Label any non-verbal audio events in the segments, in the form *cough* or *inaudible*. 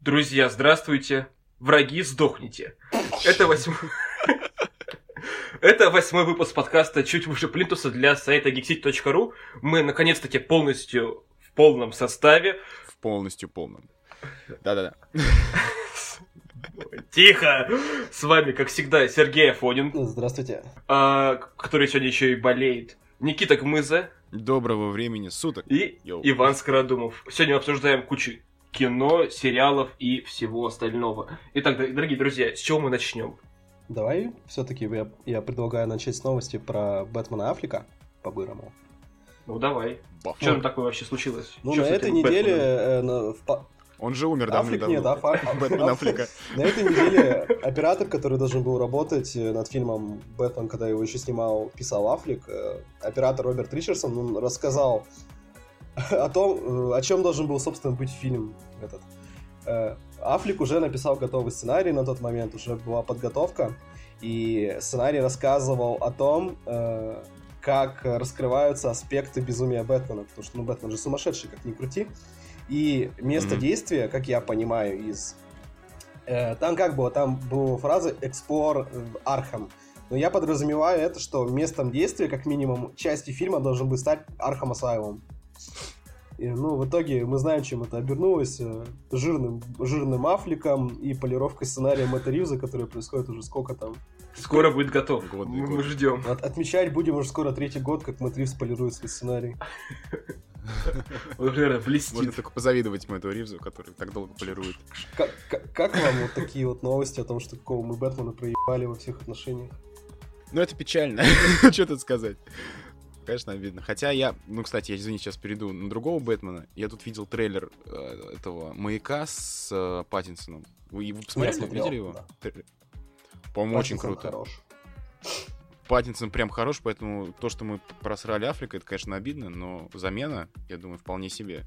Друзья, здравствуйте. Враги, сдохните. Это восьмой... *laughs* Это восьмой выпуск подкаста «Чуть выше плинтуса» для сайта geekcity.ru. Мы, наконец-таки, полностью в полном составе. В полностью полном. Да-да-да. Тихо! С вами, как всегда, Сергей Афонин. Здравствуйте. А, который сегодня еще и болеет. Никита Гмыза. Доброго времени суток. И Йоу. Иван Скородумов. Сегодня мы обсуждаем кучу кино, сериалов и всего остального. Итак, дорогие друзья, с чего мы начнем? Давай все-таки я, я предлагаю начать с новости про Бэтмена Аффлека по-бырому. Ну давай. Баф. Что там такое вообще случилось? Ну, Чё на этой неделе э, на, в, он же умер давно Аффлек нет, Аф... Бэтмен Аффлека. На этой неделе *laughs* оператор, который должен был работать э, над фильмом «Бэтмен», когда его еще снимал, писал Аффлек, э, оператор Роберт Ричардсон, он рассказал *laughs* о том, о чем должен был, собственно, быть фильм этот. Аффлек уже написал готовый сценарий на тот момент, уже была подготовка, и сценарий рассказывал о том, э, как раскрываются аспекты безумия Бэтмена, потому что, ну, Бэтмен же сумасшедший, как ни крути. И место mm-hmm. действия, как я понимаю из... Э, там как было, там была фраза «Explore Arkham», но я подразумеваю это, что местом действия, как минимум, части фильма должен быть стать Arkham Asylum ом. И, ну, в итоге мы знаем, чем это обернулось. Э, жирным, жирным афликом и полировкой сценария Мэтта Ривза, которая происходит уже сколько там. Скоро будет готов. Год, мы, год. мы ждем. От, отмечать будем уже скоро третий год, как Мэтт Ривз полирует свой сценарий. *laughs* Он, наверное, блестит. Можно только позавидовать Мэтту Ривзу, который так долго полирует. Как, как, как вам вот такие вот новости о том, что какого мы Бэтмена проебали во всех отношениях? Ну, это печально. *laughs* Что тут сказать? Конечно, обидно. Хотя я, ну, кстати, я, извини, сейчас перейду на другого Бэтмена. Я тут видел трейлер э, этого «Маяка» с э, Паттинсоном. Вы, вы посмотрели, смотрел, видели его? Да. По-моему, очень круто. хорош. Паттинсон прям хорош, поэтому то, что мы просрали Африка, это, конечно, обидно, но замена, я думаю, вполне себе.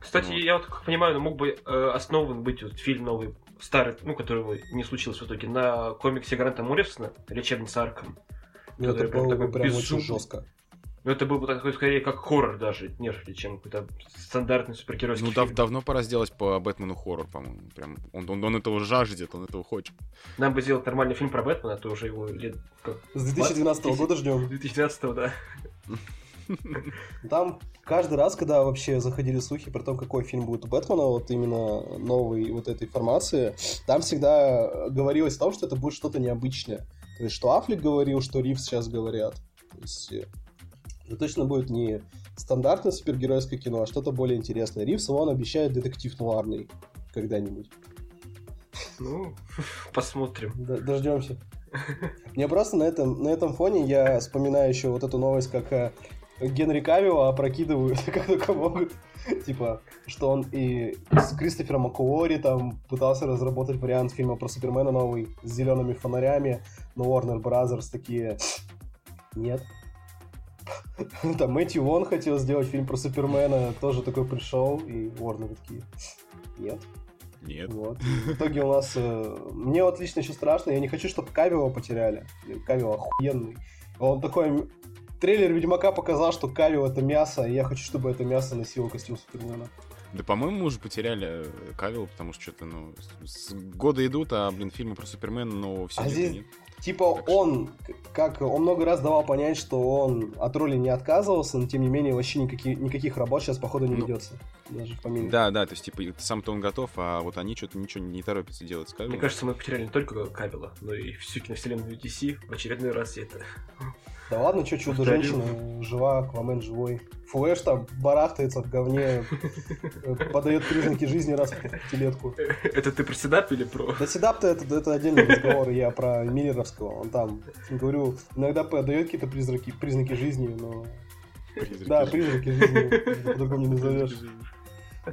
Кстати, вот. я вот как понимаю, мог бы э, основан быть вот фильм новый, старый, ну, который не случился в итоге, на комиксе Гранта Моррисона «Лечебница Арком». Ну, это было бы прям безумный. очень жестко. Ну, это был бы такой, скорее, как хоррор даже, нежели чем какой-то стандартный супергеройский Ну, фильм. давно пора сделать по Бэтмену хоррор, по-моему. Прям, он, он, он этого жаждет, он этого хочет. Нам бы сделать нормальный фильм про Бэтмена, а то уже его лет... Как, С 2012 -го года ждем. 2012 да. Там каждый раз, когда вообще заходили слухи про то, какой фильм будет у Бэтмена, вот именно новой вот этой формации, там всегда говорилось о том, что это будет что-то необычное. То есть, что Аффлек говорил, что Ривз сейчас говорят. То есть, это точно будет не стандартное супергеройское кино, а что-то более интересное. Ривз, он обещает детектив нуарный когда-нибудь. Ну, посмотрим. Дождемся. Мне просто на этом, на этом фоне я вспоминаю еще вот эту новость, как э, Генри Кавилла опрокидывают, *laughs* как только могут. Типа, что он и с Кристофером Макуори там пытался разработать вариант фильма про Супермена новый с зелеными фонарями, но Warner Brothers такие... Нет, *laughs* там Мэтью Вон хотел сделать фильм про Супермена, тоже такой пришел, и Warner такие, нет. Нет. Вот. В итоге у нас... Э, мне вот лично еще страшно, я не хочу, чтобы Кавио потеряли. Кавио охуенный. Он такой... Трейлер Ведьмака показал, что Кавио это мясо, и я хочу, чтобы это мясо носило костюм Супермена. Да, по-моему, мы уже потеряли э, Кавилла, потому что что-то, ну, с года идут, а, блин, фильмы про Супермена, но все а здесь, нет. Типа так он, как он много раз давал понять, что он от роли не отказывался, но тем не менее вообще никаких, никаких работ сейчас, походу, не ну, ведется. Даже в помине. Да, да, то есть, типа, сам-то он готов, а вот они что-то ничего не торопятся делать с Кабелом. Мне кажется, мы потеряли не только Кабела, но и всю киновселенную DC в очередной раз это да ладно, что Чудо-женщина жива, Аквамен живой. Флэш там барахтается в говне, э, подает признаки жизни раз в пятилетку. Это ты про седап или про... Да седап-то это, это отдельный разговор, я про Миллеровского. Он там, говорю, иногда подает какие-то признаки, признаки жизни, но... Призраки да, призраки жизни, по-другому не назовешь.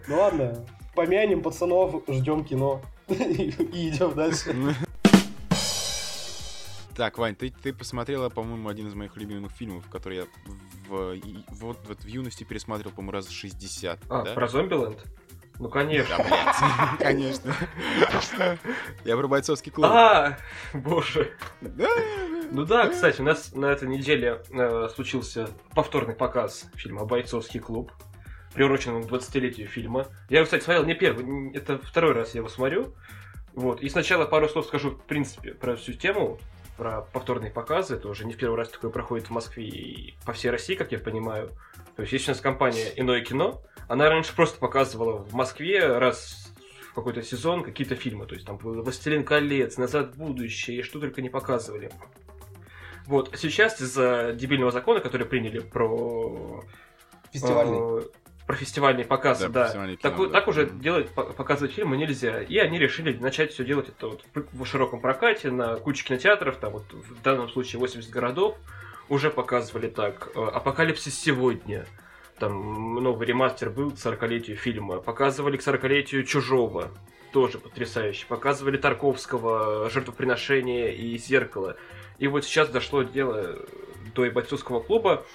Ну ладно, помянем пацанов, ждем кино *laughs* и идем дальше. Так, Вань, ты, ты посмотрела, по-моему, один из моих любимых фильмов, который я в, в, вот, вот в юности пересматривал, по-моему, раз 60. А, да? про Зомбиленд? Ну, конечно. Да, *laughs* конечно. Я про бойцовский клуб. А, боже. Ну да, кстати, у нас на этой неделе э, случился повторный показ фильма «Бойцовский клуб». приуроченном к 20-летию фильма. Я его, кстати, смотрел не первый, это второй раз я его смотрю. Вот. И сначала пару слов скажу, в принципе, про всю тему, про повторные показы. Это уже не в первый раз такое проходит в Москве и по всей России, как я понимаю. То есть есть у нас компания «Иное кино». Она раньше просто показывала в Москве раз в какой-то сезон какие-то фильмы. То есть там «Властелин колец», «Назад в будущее» и что только не показывали. Вот. А сейчас из-за дебильного закона, который приняли про... Фестивальный. Э, про фестивальные показы, да. да. Кино, так, да. так уже делать, показывать фильмы нельзя. И они решили начать все делать это вот в широком прокате, на куче кинотеатров, там вот в данном случае 80 городов уже показывали так. Э, Апокалипсис сегодня. Там новый ремастер был к 40-летию фильма. Показывали к 40-летию Чужого. Тоже потрясающе. Показывали Тарковского, Жертвоприношение и Зеркало. И вот сейчас дошло дело до бойцовского клуба.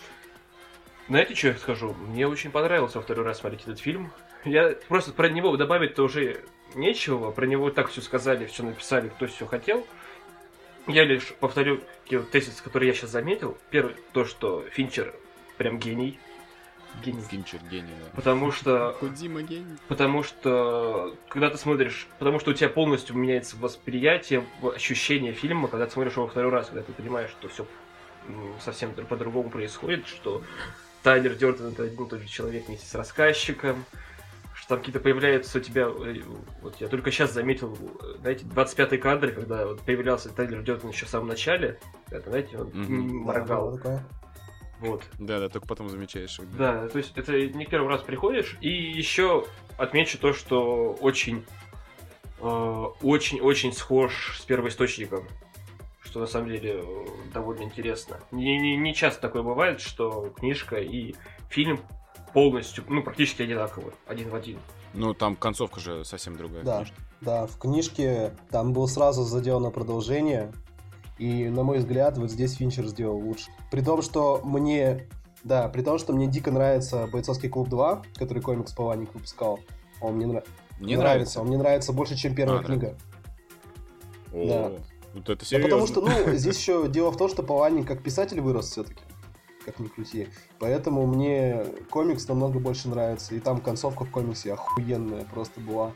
Знаете, что я скажу? Мне очень понравился во второй раз смотреть этот фильм. Я просто про него добавить-то уже нечего. Про него так все сказали, все написали, кто все хотел. Я лишь повторю тезис, который я сейчас заметил. Первый, то, что Финчер прям гений. Гений. Финчер гений, да. Потому что... *laughs* Кудима гений. Потому что, когда ты смотришь... Потому что у тебя полностью меняется восприятие, ощущение фильма, когда ты смотришь его второй раз, когда ты понимаешь, что все совсем по-другому происходит, что Тайлер Дёртон это один и тот же человек вместе с рассказчиком, что там какие-то появляются у тебя... Э, вот я только сейчас заметил, знаете, 25-й кадр, когда вот появлялся Тайлер Дёртон еще в самом начале, это, знаете, он mm-hmm. моргал. Да, вот. Да, да, только потом замечаешь. Да, то есть это не первый раз приходишь. И еще отмечу то, что очень очень-очень схож с первоисточником что на самом деле э, довольно интересно. Не, не, не часто такое бывает, что книжка и фильм полностью, ну, практически одинаковые, один в один. Ну, там концовка же совсем другая. Да, книжка. да, в книжке там было сразу сделано продолжение, и, на мой взгляд, вот здесь Финчер сделал лучше. При том, что мне, да, при том, что мне дико нравится «Бойцовский клуб 2», который комикс Паваник выпускал, он мне, нра... мне нравится. нравится. Он мне нравится больше, чем первая а, книга. Да. Вот это серьезно. Да потому что, ну, *laughs* здесь еще дело в том, что Паванин как писатель вырос все-таки. Как ни крути. Поэтому мне комикс намного больше нравится. И там концовка в комиксе охуенная просто была.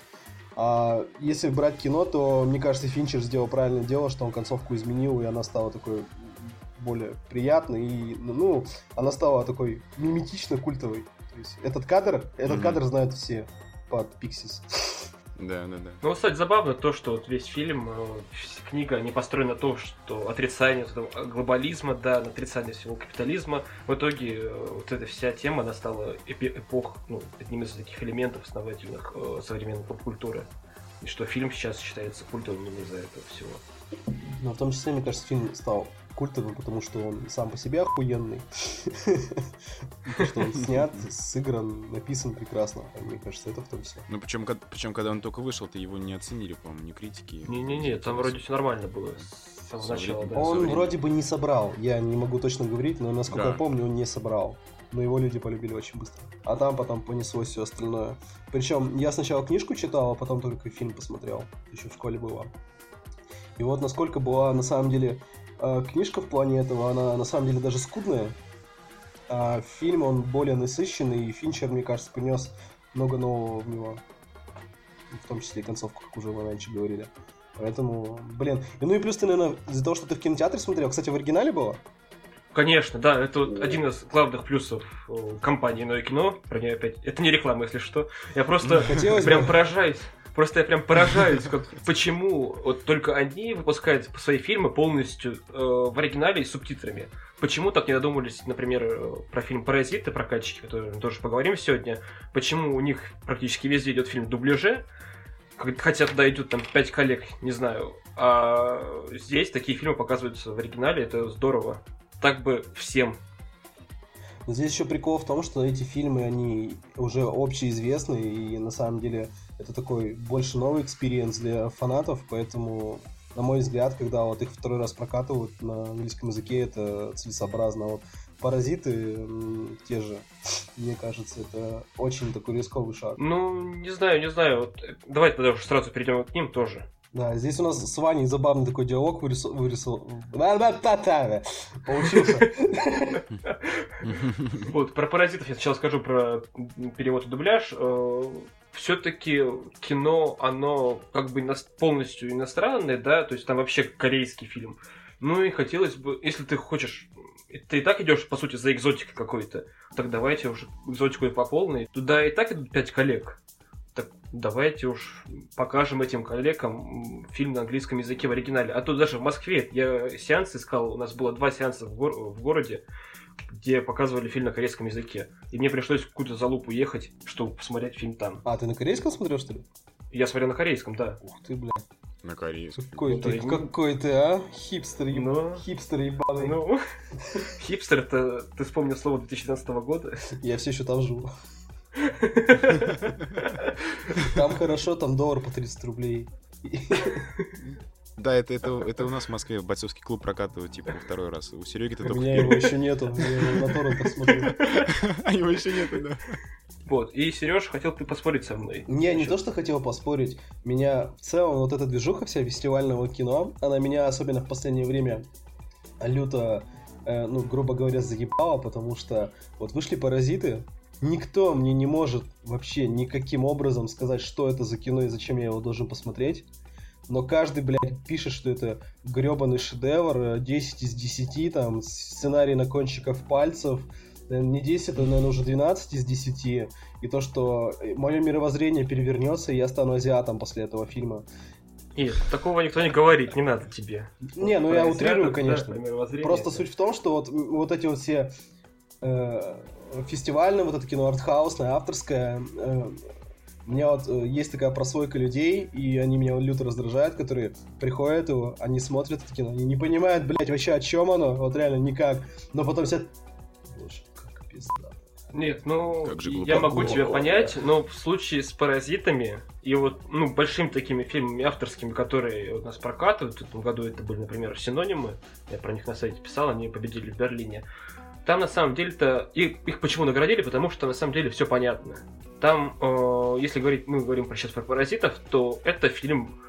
А если брать кино, то, мне кажется, Финчер сделал правильное дело, что он концовку изменил, и она стала такой более приятной. И, ну, она стала такой миметично культовой. Этот кадр, этот mm-hmm. кадр знают все под Pixies. Да, да, да. Ну, кстати, забавно то, что вот весь фильм, э, книга не построена на том, что отрицание глобализма, да, на отрицание всего капитализма. В итоге э, вот эта вся тема, она стала эпох, ну, одним из таких элементов основательных э, современной поп-культуры. И что фильм сейчас считается культовым именно из-за этого всего. Но в том числе, мне кажется, фильм стал культовым, потому что он сам по себе охуенный. Что он *laughs* снят, сыгран, написан прекрасно. Мне кажется, это в том числе. Ну, причем, причем когда он только вышел, то его не оценили, по-моему, ни критики. Не-не-не, там вроде все нормально было начала. Да. Он вроде бы не собрал. Я не могу точно говорить, но насколько я помню, он не собрал но его люди полюбили очень быстро. А там потом понеслось все остальное. Причем я сначала книжку читал, а потом только фильм посмотрел. Еще в школе было. И вот насколько была на самом деле книжка в плане этого, она на самом деле даже скудная. А фильм, он более насыщенный, и Финчер, мне кажется, принес много нового в него. В том числе и концовку, как уже мы раньше говорили. Поэтому, блин. И, ну и плюс ты, наверное, из-за того, что ты в кинотеатре смотрел, кстати, в оригинале было? Конечно, да, это вот один из главных плюсов компании «Иное кино». Про нее опять... Это не реклама, если что. Я просто прям поражаюсь. Просто я прям поражаюсь, как, почему вот только они выпускают свои фильмы полностью э, в оригинале и с субтитрами. Почему так не додумались, например, э, про фильм «Паразиты», прокатчики, который мы тоже поговорим сегодня. Почему у них практически везде идет фильм в дубляже, хотя туда идут там пять калек, не знаю. А здесь такие фильмы показываются в оригинале, это здорово. Так бы всем здесь еще прикол в том, что эти фильмы, они уже общеизвестны, и на самом деле это такой больше новый experience для фанатов, поэтому, на мой взгляд, когда вот их второй раз прокатывают на английском языке, это целесообразно. Вот паразиты те же, *laughs* мне кажется, это очень такой рисковый шаг. Ну, не знаю, не знаю. Вот, давайте тогда уже сразу перейдем к ним тоже. Да, здесь у нас с Ваней забавный такой диалог вырисовал. вырисовал. Получился. *laughs* Вот, про паразитов я сначала скажу про перевод и дубляж. Все-таки кино, оно как бы полностью иностранное, да, то есть там вообще корейский фильм. Ну и хотелось бы, если ты хочешь ты и так идешь, по сути, за экзотикой какой-то. Так давайте уже экзотику и по полной. Туда и так идут пять коллег так давайте уж покажем этим коллегам фильм на английском языке в оригинале. А тут даже в Москве я сеанс искал, у нас было два сеанса в, гор- в городе, где показывали фильм на корейском языке. И мне пришлось в какую-то залупу ехать, чтобы посмотреть фильм там. А, ты на корейском смотрел, что ли? Я смотрел на корейском, да. Ух ты, бля. На корейском. Какой, ну, ты, да, какой ты, а? Хипстер, еб... ну, хипстер ебаный. Ну, *laughs* хипстер, это ты вспомнил слово 2012 года? Я все еще там живу. *laughs* Там хорошо, там доллар по 30 рублей. Да, это, это, это у нас в Москве бойцовский клуб прокатывают, типа, второй раз. У Сереги ты только... У меня его еще нету, я его на торрентах смотрю. *laughs* А его еще нету, да. Вот, и Сереж, хотел ты поспорить со мной. Не, не то, что хотел поспорить. Меня в целом вот эта движуха вся фестивального кино, она меня особенно в последнее время люто, э, ну, грубо говоря, заебала, потому что вот вышли «Паразиты», Никто мне не может вообще никаким образом сказать, что это за кино и зачем я его должен посмотреть. Но каждый, блядь, пишет, что это гребаный шедевр, 10 из 10, там, сценарий на кончиков пальцев, не 10, это, наверное, уже 12 из 10. И то, что мое мировоззрение перевернется, и я стану азиатом после этого фильма. Нет, такого никто не говорит, не надо тебе. Не, ну Про я утрирую, конечно. Да, Просто суть в том, что вот, вот эти вот все э, фестивальное, вот это кино артхаусное, авторское. Э, у меня вот э, есть такая прослойка людей, и они меня люто раздражают, которые приходят его, они смотрят это кино, они не понимают, блядь, вообще о чем оно, вот реально никак. Но потом все... Боже, как пизда. Нет, ну, я могу тебя понять, но в случае с «Паразитами» и вот, ну, большими такими фильмами авторскими, которые у нас прокатывают, в этом году это были, например, «Синонимы», я про них на сайте писал, они победили в Берлине, там на самом деле-то их, их почему наградили, потому что на самом деле все понятно. Там, э, если говорить, мы говорим про сейчас про паразитов, то это фильм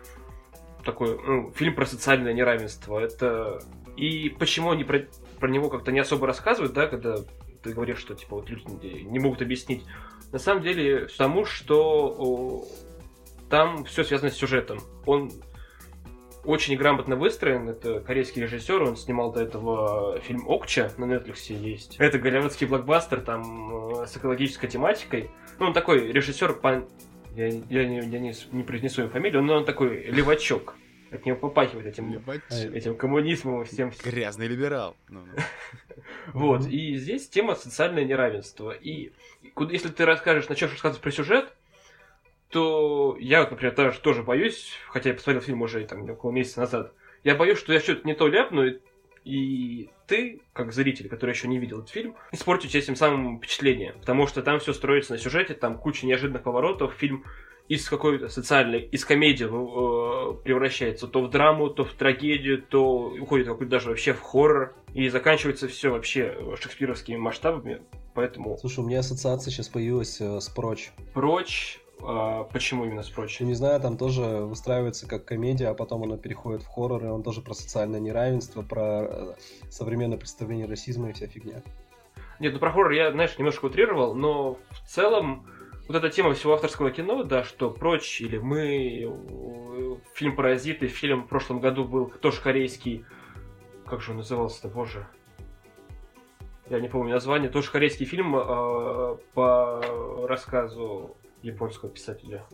такой, ну, фильм про социальное неравенство. Это и почему они про, про него как-то не особо рассказывают, да, когда ты говоришь, что типа вот люди не могут объяснить. На самом деле, потому что о, там все связано с сюжетом. Он очень грамотно выстроен. Это корейский режиссер, он снимал до этого фильм Окча на Netflix есть. Это голливудский блокбастер там э, с экологической тематикой. Ну, он такой режиссер, по... я, я, не, я не, не произнесу его фамилию, но он такой левачок. От него попахивает этим, этим коммунизмом и всем. Грязный либерал. Ну, ну. *laughs* Вот, и здесь тема социальное неравенство. И если ты расскажешь, начнешь рассказывать про сюжет, то я, например, даже тоже боюсь, хотя я посмотрел фильм уже там около месяца назад, я боюсь, что я что-то не то ляпну, и ты, как зритель, который еще не видел этот фильм, испортите этим самым впечатление, потому что там все строится на сюжете, там куча неожиданных поворотов, фильм из какой-то социальной, из комедии э, превращается то в драму, то в трагедию, то уходит какой-то даже вообще в хоррор, и заканчивается все вообще шекспировскими масштабами, поэтому... Слушай, у меня ассоциация сейчас появилась э, с Прочь. Прочь, а, почему именно с прочим? Не знаю, там тоже выстраивается как комедия, а потом она переходит в хоррор, и он тоже про социальное неравенство, про э, современное представление расизма и вся фигня. Нет, ну про хоррор я, знаешь, немножко утрировал, но в целом вот эта тема всего авторского кино, да, что прочь или мы, фильм «Паразиты», фильм в прошлом году был тоже корейский, как же он назывался-то, боже, я не помню название, тоже корейский фильм э, по рассказу японского писателя.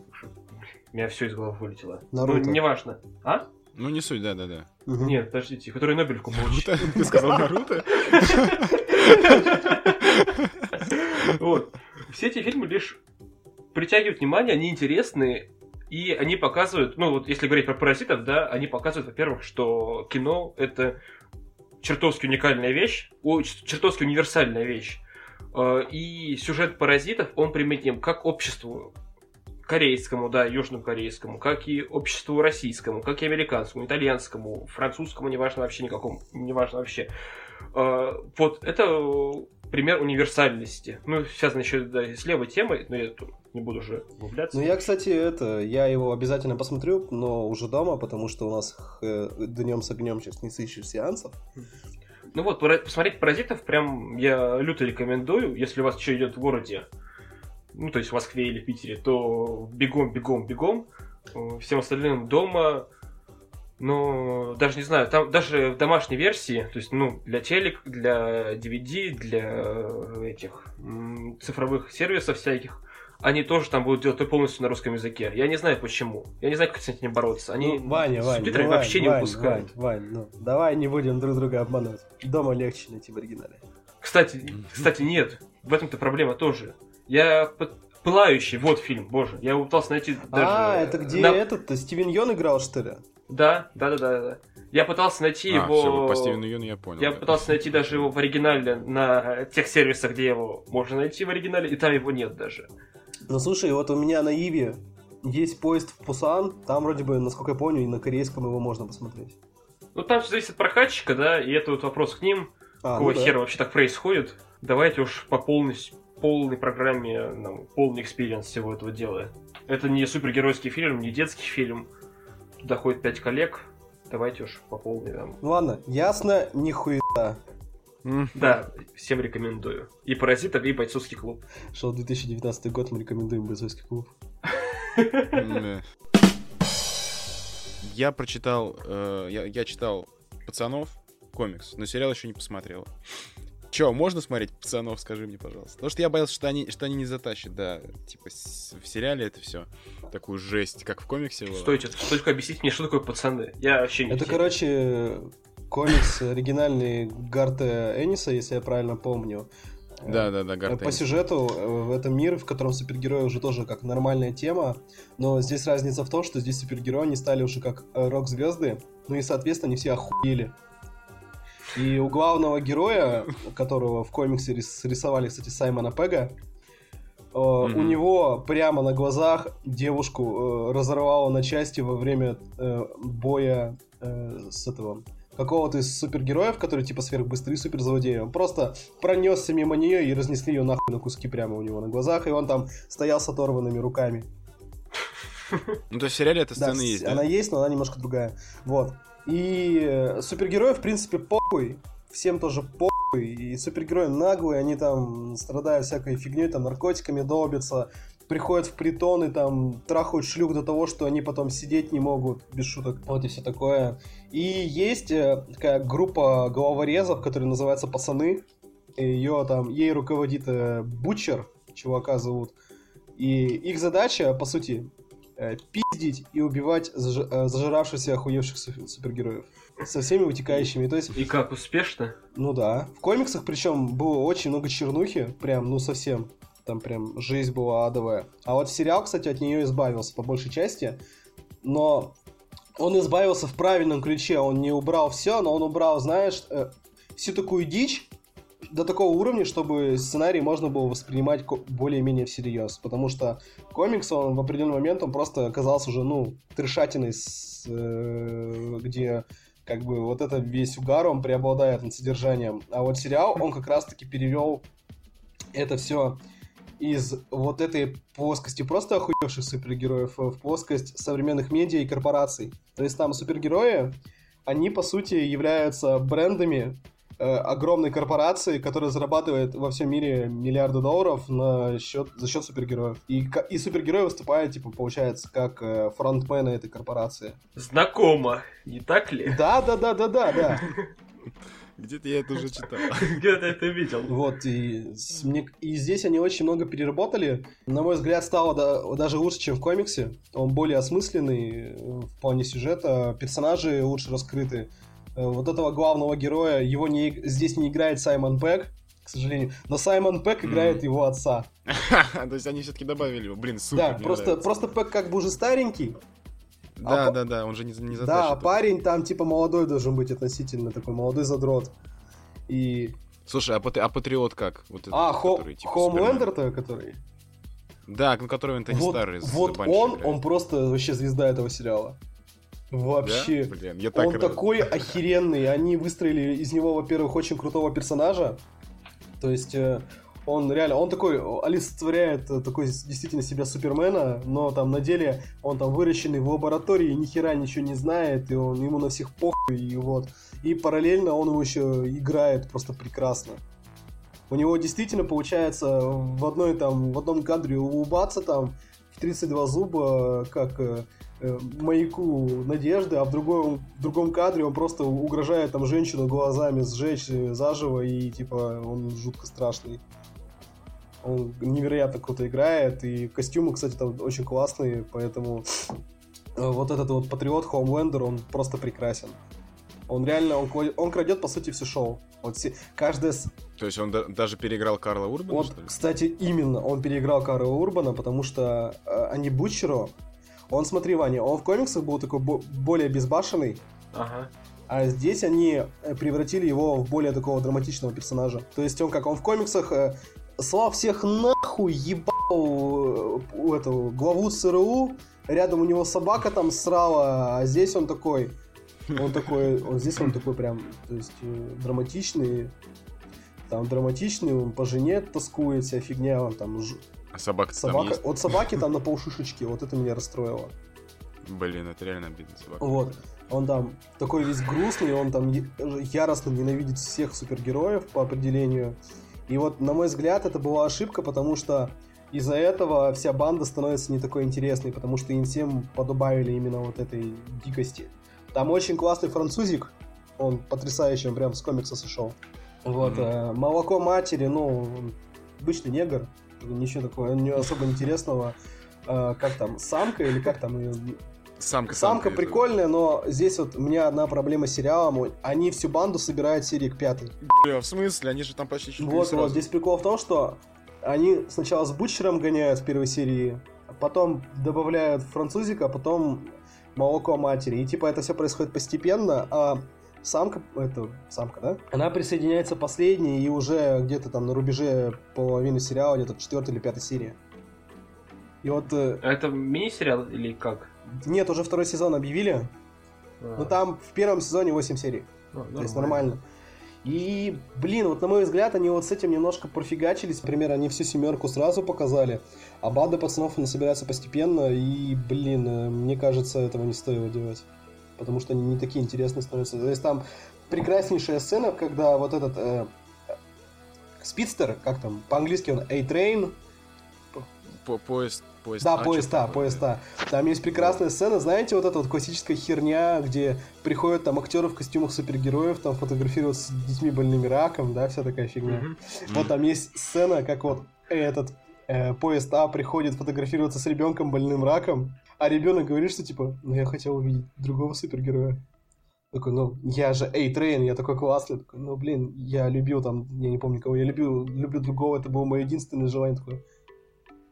У меня все из головы вылетело. Наруто. Ну, неважно. А? Ну, не суть, да-да-да. Угу. Нет, подождите, который Нобелевку получил. Ты сказал Наруто? *laughs* Вот. Все эти фильмы лишь притягивают внимание, они интересные, и они показывают, ну вот если говорить про паразитов, да, они показывают, во-первых, что кино это чертовски уникальная вещь, чертовски универсальная вещь. Э, и сюжет паразитов, он применим как обществу корейскому, да, южнокорейскому, как и обществу российскому, как и американскому, итальянскому, французскому, неважно вообще никакому, неважно вообще. Э, вот это пример универсальности. Ну, связано еще да, с левой темой, но я не буду уже углубляться. Ну, я, кстати, это, я его обязательно посмотрю, но уже дома, потому что у нас э, днем с огнем сейчас не сыщешь сеансов. Ну вот, посмотреть «Паразитов» прям я люто рекомендую, если у вас что идет в городе, ну, то есть в Москве или Питере, то бегом, бегом, бегом. Э, всем остальным дома ну, даже не знаю, там даже в домашней версии, то есть, ну, для телек, для DVD, для э, этих цифровых сервисов всяких, они тоже там будут делать полностью на русском языке. Я не знаю почему. Я не знаю, как с этим бороться. Они ну, Ваня, Ваня, ну, вообще Вань, не выпускают. Вань, Вань, ну, давай не будем друг друга обманывать. Дома легче найти в оригинале. Кстати, кстати, нет. В этом-то проблема тоже. Я Пылающий, вот фильм, боже. Я пытался найти даже... А, это где на... этот Стивен Йон играл, что ли? Да, да, да, да, да. Я пытался найти а, его... Все, по Стивену Юну я понял. Я да. пытался найти даже его в оригинале на тех сервисах, где его можно найти в оригинале, и там его нет даже. Ну слушай, вот у меня на Иви есть поезд в Пусан, там вроде бы, насколько я помню, и на корейском его можно посмотреть. Ну там все зависит от прокатчика, да, и это вот вопрос к ним. А, Какого ну, да. хера вообще так происходит? Давайте уж по полной, полной программе, нам, полный experience всего этого дела. Это не супергеройский фильм, не детский фильм доходит 5 коллег, давайте уж по полной там. Ладно, ясно, нихуя. Да, всем рекомендую. И «Паразитов», и «Бойцовский клуб». Шел 2019 год, мы рекомендуем «Бойцовский клуб». Я прочитал, э, я, читал «Пацанов», комикс, но сериал еще не посмотрел. Че, можно смотреть пацанов, скажи мне, пожалуйста. Потому что я боялся, что они, что они не затащат, да. Типа в сериале это все такую жесть, как в комиксе. Стойте, только объяснить мне, что такое пацаны. Я вообще не Это, короче, комикс оригинальный Гарта Эниса, если я правильно помню. Да, да, да, Гарта. По сюжету э, в этом мире, в котором супергерои уже тоже как нормальная тема, но здесь разница в том, что здесь супергерои не стали уже как э, рок-звезды, ну и, соответственно, они все охуели. И у главного героя, которого в комиксе рисовали, кстати, Саймона Пега, Mm-hmm. У него прямо на глазах девушку э, разорвало на части во время э, боя э, с этого какого-то из супергероев, который типа сверхбыстрый суперзлодей. Он просто пронесся мимо нее и разнесли ее нахуй на куски прямо у него на глазах, и он там стоял с оторванными руками. Ну, то есть в сериале эта сцена есть, Она есть, но она немножко другая. Вот. И супергерои, в принципе, похуй. Всем тоже похуй. И супергерои наглые, они там страдают всякой фигней, там наркотиками долбятся, приходят в притоны, там трахают шлюх до того, что они потом сидеть не могут, без шуток. Вот и все такое. И есть э, такая группа головорезов, которая называется «Пацаны». Ее там, ей руководит э, Бучер, чувака зовут. И их задача, по сути, Э, пиздить и убивать заж... Э, зажиравшихся охуевших супергероев. Со всеми вытекающими. То есть... И как, успешно? Ну да. В комиксах причем было очень много чернухи. Прям, ну совсем. Там прям жизнь была адовая. А вот сериал, кстати, от нее избавился по большей части. Но он избавился в правильном ключе. Он не убрал все, но он убрал, знаешь, э, всю такую дичь, до такого уровня, чтобы сценарий можно было воспринимать более-менее всерьез. Потому что комикс, он в определенный момент, он просто оказался уже, ну, трешатиной, с, э, где как бы вот это весь угар, он преобладает над содержанием. А вот сериал, он как раз-таки перевел это все из вот этой плоскости просто охуевших супергероев в плоскость современных медиа и корпораций. То есть там супергерои, они, по сути, являются брендами, Э, огромной корпорации, которая зарабатывает во всем мире миллиарды долларов на счет, за счет супергероев. И, и супергерой выступает, типа, получается, как э, фронтмена этой корпорации. Знакомо, не так ли? Да, да, да, да, да, да. *laughs* Где-то я это уже читал. *laughs* Где-то это видел. Вот, и, мне, и здесь они очень много переработали. На мой взгляд, стало да, даже лучше, чем в комиксе. Он более осмысленный в плане сюжета, персонажи лучше раскрыты. Э, вот этого главного героя, его не, здесь не играет Саймон Пэк, к сожалению, но Саймон Пэк играет mm. его отца. *laughs* То есть они все-таки добавили его, блин, супер. Да, просто, просто Пэк как бы уже старенький. Да, а да, да, он же не, не затащит. Да, парень там типа молодой должен быть относительно, такой молодой задрот. И... Слушай, а, патри... а Патриот как? Вот этот, а, Хо... который, типа, Хоумлендер-то, который? Да, ну который он то вот, старый. Вот он, он просто вообще звезда этого сериала. Вообще. Да? Блин, я так Он рад. такой *laughs* охеренный. Они выстроили из него, во-первых, очень крутого персонажа. То есть э, Он реально, он такой олицетворяет такой действительно себя Супермена, но там на деле он там выращенный в лаборатории, ни хера ничего не знает, и он ему на всех похуй, и вот. И параллельно он его еще играет просто прекрасно. У него действительно получается в одной там, в одном кадре улыбаться там в 32 зуба, как э, э, маяку надежды, а в, другой, в другом кадре он просто угрожает там женщину глазами сжечь заживо, и типа он жутко страшный. Он невероятно круто играет, и костюмы, кстати, там очень классные, поэтому э, вот этот вот патриот Хоумлендер, он просто прекрасен. Он реально, он, он крадет, по сути, все шоу. Вот все, каждая... То есть он да, даже переиграл Карла Урбана, вот, Кстати, именно, он переиграл Карла Урбана, потому что э, они Бутчеру... Он, смотри, Ваня, он в комиксах был такой бо- более безбашенный, ага. а здесь они э, превратили его в более такого драматичного персонажа. То есть он, как он в комиксах, э, слав всех нахуй, ебал э, эту главу ЦРУ, рядом у него собака там срала, а здесь он такой он такой, вот здесь он такой прям, то есть э, драматичный, там драматичный, он по жене тоскует, вся фигня, он там... Ж... А собака собака... там есть? Вот собаки там на полшишечки, вот это меня расстроило. Блин, это реально обидно собака. Вот. Он там такой весь грустный, он там яростно ненавидит всех супергероев по определению. И вот, на мой взгляд, это была ошибка, потому что из-за этого вся банда становится не такой интересной, потому что им всем подобавили именно вот этой дикости. Там очень классный французик, он потрясающий, он прям с комикса сошел. Вот, mm-hmm. молоко матери, ну, обычный негр, ничего такого, ничего особо интересного. А, как там, самка или как там ее... Самка, самка, самка прикольная, но здесь вот у меня одна проблема с сериалом. Они всю банду собирают серии к пятой. Бля, в смысле? Они же там почти чуть Вот, вот, здесь прикол в том, что они сначала с Бутчером гоняют в первой серии, потом добавляют французика, потом молоко матери. И типа это все происходит постепенно, а самка, это самка, да? Она присоединяется последней и уже где-то там на рубеже половины сериала, где-то четвертой или пятой серии. И вот... Э, а это мини-сериал или как? Нет, уже второй сезон объявили. А. Но там в первом сезоне 8 серий. А, То есть нормально. И, блин, вот на мой взгляд, они вот с этим немножко профигачились. Например, они всю семерку сразу показали, а банда пацанов она собирается постепенно, и, блин, э, мне кажется, этого не стоило делать. Потому что они не такие интересные становятся. То есть там прекраснейшая сцена, когда вот этот э, спидстер, как там, по-английски он A-Train, по поезд поезд Да, а, поезд А, поезд А. Там есть прекрасная сцена, знаете, вот эта вот классическая херня, где приходят там актеры в костюмах супергероев, там фотографируются с детьми больными раком, да, вся такая фигня. Mm-hmm. Вот там есть сцена, как вот этот э, поезд А приходит фотографироваться с ребенком больным раком, а ребенок говорит, что типа, ну я хотел увидеть другого супергероя. Такой, ну, я же A-Train, я такой классный. Такой, ну, блин, я любил там, я не помню кого, я любил, люблю другого, это было мое единственное желание. Такое,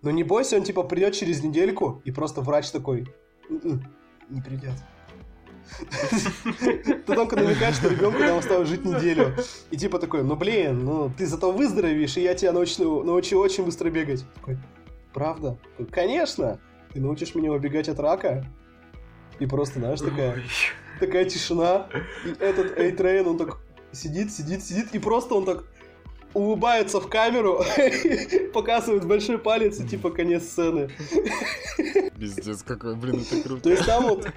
но не бойся, он типа придет через недельку, и просто врач такой, «М-м, не придет. *laughs* Ты только намекаешь, что ребенку там осталось жить неделю. И типа такой, ну блин, ну ты зато выздоровеешь, и я тебя научу, научу очень быстро бегать. Такой, правда? Конечно! Ты научишь меня убегать от рака? И просто, знаешь, такая, такая тишина. И этот A-Train, он так сидит, сидит, сидит, и просто он так улыбается в камеру, *laughs* показывает большой палец и типа конец сцены. Пиздец, какой, блин, это круто. То есть там вот,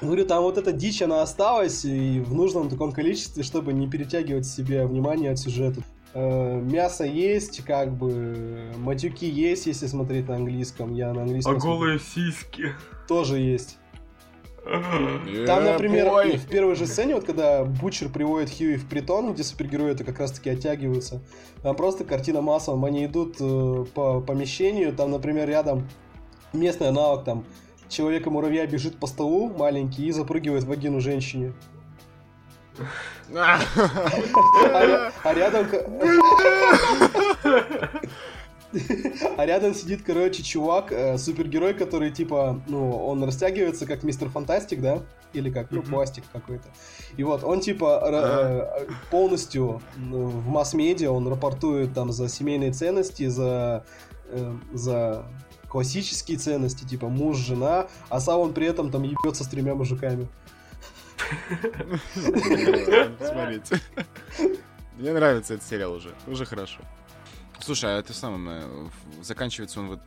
говорю, там вот эта дичь, она осталась и в нужном таком количестве, чтобы не перетягивать себе внимание от сюжета. Э, мясо есть, как бы, матюки есть, если смотреть на английском. Я на английском. А голые сиськи? Тоже есть. Там, например, в первой же сцене, вот когда Бучер приводит Хьюи в притон, где супергерои это как раз-таки оттягиваются, там просто картина массовым, они идут э, по помещению, там, например, рядом местный аналог, там, Человека-муравья бежит по столу маленький и запрыгивает в вагину женщине. *laughs* А, а рядом... *laughs* А рядом сидит, короче, чувак, э, супергерой, который, типа, ну, он растягивается, как мистер Фантастик, да? Или как, ну, пластик какой-то. И вот он, типа, э, полностью ну, в масс-медиа, он рапортует там за семейные ценности, за, э, за классические ценности, типа муж, жена, а сам он при этом там ебется с тремя мужиками. *laughs* Смотрите. Мне нравится этот сериал уже. Уже хорошо. Слушай, а это самое, заканчивается он вот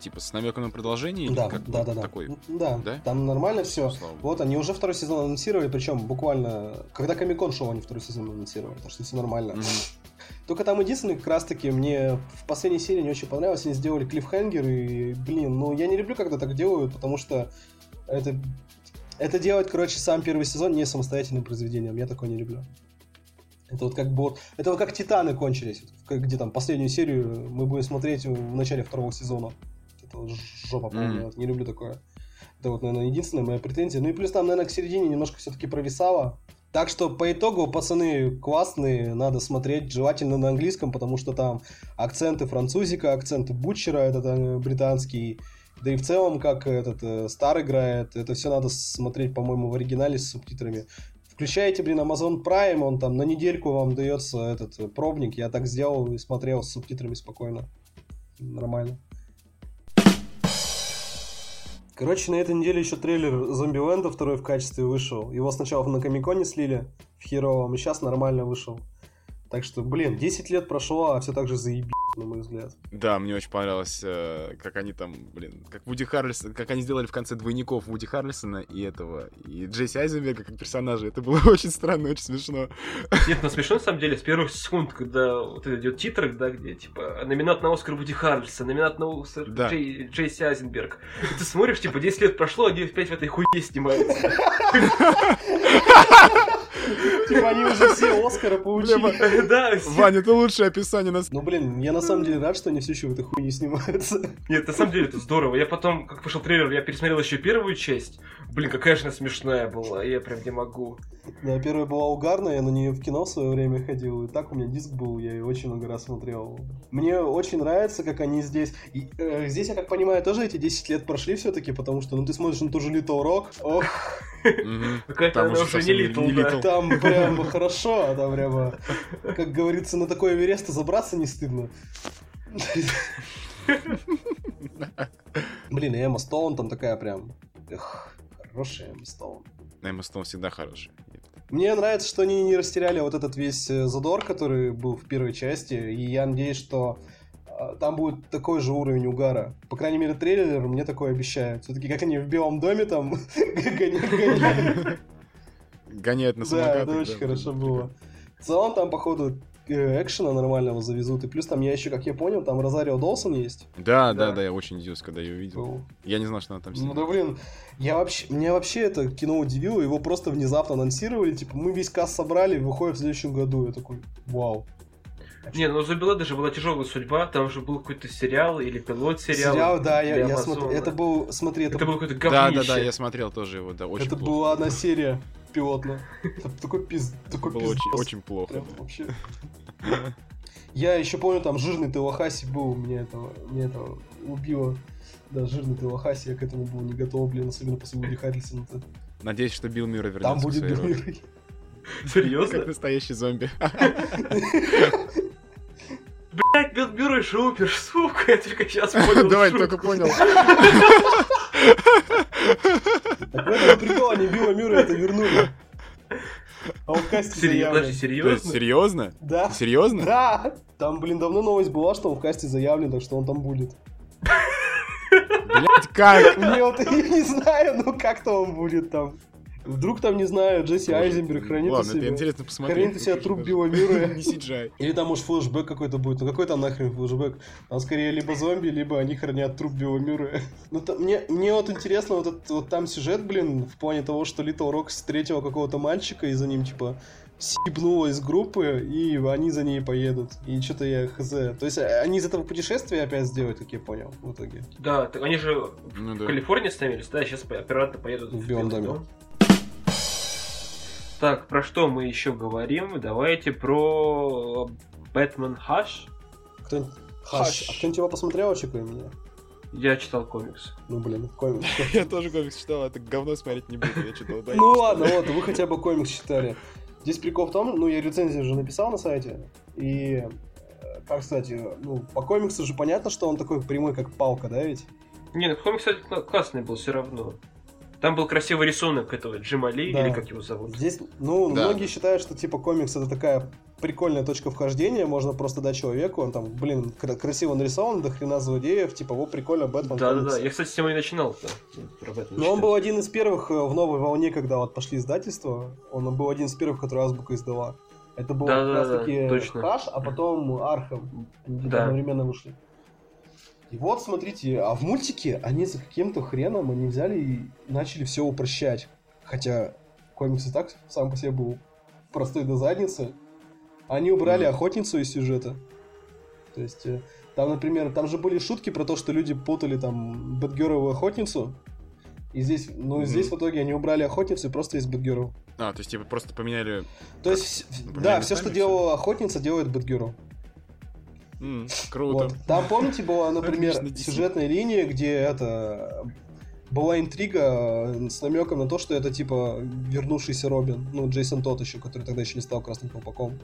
типа с намеком на продолжение? Да, как, да, да, да. Такой? Да, да, там нормально все. Ну, вот они уже второй сезон анонсировали, причем буквально, когда Комикон шоу они второй сезон анонсировали, так что все нормально. Mm-hmm. Только там единственное, как раз таки, мне в последней серии не очень понравилось, они сделали клиффхенгер, и, блин, ну я не люблю, когда так делают, потому что это, это делать, короче, сам первый сезон не самостоятельным произведением, я такое не люблю. Это вот как бы вот, это вот как Титаны кончились, где там последнюю серию мы будем смотреть в начале второго сезона. Это вот жопа mm. вот, не люблю такое. Это вот, наверное, единственная моя претензия. Ну и плюс там, наверное, к середине немножко все-таки провисало. Так что по итогу, пацаны классные, надо смотреть желательно на английском, потому что там акценты французика, акценты Бутчера, этот э, британский, да и в целом, как этот э, Стар играет, это все надо смотреть, по-моему, в оригинале с субтитрами. Включаете, блин, Amazon Prime, он там на недельку вам дается этот э, пробник. Я так сделал и смотрел с субтитрами спокойно. Нормально. Короче, на этой неделе еще трейлер Зомбиленда второй в качестве вышел. Его сначала на Комиконе слили в Херовом, и сейчас нормально вышел. Так что, блин, 10 лет прошло, а все так же заебись, на мой взгляд. Да, мне очень понравилось, э, как они там, блин, как Вуди Харрельсон, как они сделали в конце двойников Вуди Харрельсона и этого, и Джесси Айзенберга как персонажа. Это было *laughs* очень странно, очень смешно. Нет, ну смешно, на самом деле, с первых секунд, когда вот идет титр, да, где, типа, номинат на Оскар Вуди Харрельсон, номинат на Оскар да. Джей, Джесси Айзенберг. И ты смотришь, типа, 10 лет прошло, они опять в этой хуйне снимаются. *laughs* Типа они уже все Оскара получили. Да. Ваня, это лучшее описание нас. Ну, блин, я на самом деле рад, что они все еще в этой хуйне снимаются. Нет, на самом деле это здорово. Я потом, как пошел трейлер, я пересмотрел еще первую часть. Блин, какая же она смешная была, я прям не могу. Да, первая была угарная, я на нее в кино в свое время ходил, и так у меня диск был, я ее очень много раз смотрел. Мне очень нравится, как они здесь... И, э, здесь, я как понимаю, тоже эти 10 лет прошли все-таки, потому что, ну, ты смотришь на ту же Little Rock, ох, Какая-то она уже не Литл. Там прям хорошо, а там прямо, как говорится, на такой Эверест забраться не стыдно. Блин, и Эмма Стоун там такая прям... Эх, хорошая Эмма Стоун. Эмма Стоун всегда хорошая. Мне нравится, что они не растеряли вот этот весь э, задор, который был в первой части, и я надеюсь, что там будет такой же уровень угара. По крайней мере, трейлер мне такое обещает. Все-таки как они в Белом доме там *laughs* гоняют. Гоняют на самокатах. Да, это очень хорошо было. В целом там, походу, э, экшена нормального завезут. И плюс там я еще, как я понял, там Розарио Долсон есть. Да, да, да, я очень удивился, когда ее увидел. Я не знал, что она там сидит. Ну да блин, я вообще, меня вообще это кино удивило, его просто внезапно анонсировали, типа, мы весь касс собрали, выходит в следующем году. Я такой, вау. Не, ну у Зубила даже была тяжелая судьба, там же был какой-то сериал или пилот сериал. Сериал, да, я, я смотрел. Это был, смотри, это, это был какой-то говнище. Да, да, да, я смотрел тоже его, да, очень Это плохо. была одна серия пилотная. Это такой пиз... Такой было очень, очень плохо. Прям, вообще. Я еще помню, там жирный Телохаси был, мне это, мне это убило. Да, жирный Телохаси, я к этому был не готов, блин, особенно после Вуди Харрельсона. Надеюсь, что Билл Мюррей вернется Там будет Билл Мюррей. Серьезно? Как настоящий зомби. *laughs* Блять, Билл Шупер, *laughs* сука, я только сейчас понял. *laughs* Давай, только понял. Так в этом прикол, они Билла Мюррея это вернули. А он в заявлен. Серьезно? Серьезно? Да. Серьезно? Да. Там, блин, давно новость была, что он в касте заявлен, так что он там будет. Блять, как? Мне вот *laughs* я не знаю, ну как-то он будет там. Вдруг там, не знаю, Джесси Боже, Айзенберг хранит ладно, у себя... это интересно посмотреть. Хранит у себя труп Билла Мюррея. Не CGI. *laughs* Или там, может, флешбэк какой-то будет. Ну какой там нахрен флешбэк? Там скорее либо зомби, либо они хранят труп Билла Мюррея. *laughs* Ну там, мне, мне вот интересно, вот, этот, вот там сюжет, блин, в плане того, что Литл Рок встретил какого-то мальчика, и за ним, типа, сибнула из группы, и они за ней поедут. И что-то я хз. То есть а, они из этого путешествия опять сделают, как я понял, в итоге. Да, так они же ну, в да. Калифорнии остановились, да, сейчас операторы поедут в, в Белом доме. Дом. Так, про что мы еще говорим? Давайте про Бэтмен Хаш. Кто Хаш. А кто-нибудь его посмотрел вообще, кроме меня? Я читал комикс. Ну, блин, комикс. *laughs* Я тоже комикс читал, это говно смотреть не буду, я читал. Ну ладно, вот, вы хотя бы комикс читали. Здесь прикол в том, ну, я рецензию уже написал на сайте, и, э, как сказать, ну, по комиксу же понятно, что он такой прямой, как палка, да, ведь? Не, ну комикс, кстати, классный был все равно. Там был красивый рисунок этого Джимали, да. или как его зовут. Здесь, ну, да. многие считают, что типа комикс это такая прикольная точка вхождения, можно просто дать человеку, он там, блин, красиво нарисован, до хрена злодеев, типа, вот прикольно, Бэтмен Да, да, да, я, кстати, с него и начинал про Бэтмена. Но он был один из первых э, в новой волне, когда вот пошли издательства, он был один из первых, который Азбука издала. Это был да, как раз таки точно. Хаш, а потом Архам. Они да. одновременно вышли. И вот, смотрите, а в мультике они за каким-то хреном они взяли и начали все упрощать. Хотя комикс и так сам по себе был простой до задницы. Они убрали mm. охотницу из сюжета. То есть, э, там, например, там же были шутки про то, что люди путали там Бэтгерл и охотницу. И здесь, ну, mm-hmm. здесь в итоге они убрали охотницу и просто есть Бэтгерл. А, то есть, типа, просто поменяли... То есть, поменяли да, все, что делала охотница, делает Бэтгерл. Mm, круто. Вот. Там, помните, была, например, сюжетная линия, где это была интрига э, с намеком на то, что это типа вернувшийся Робин, ну, Джейсон тот еще, который тогда еще не стал красным колпаком.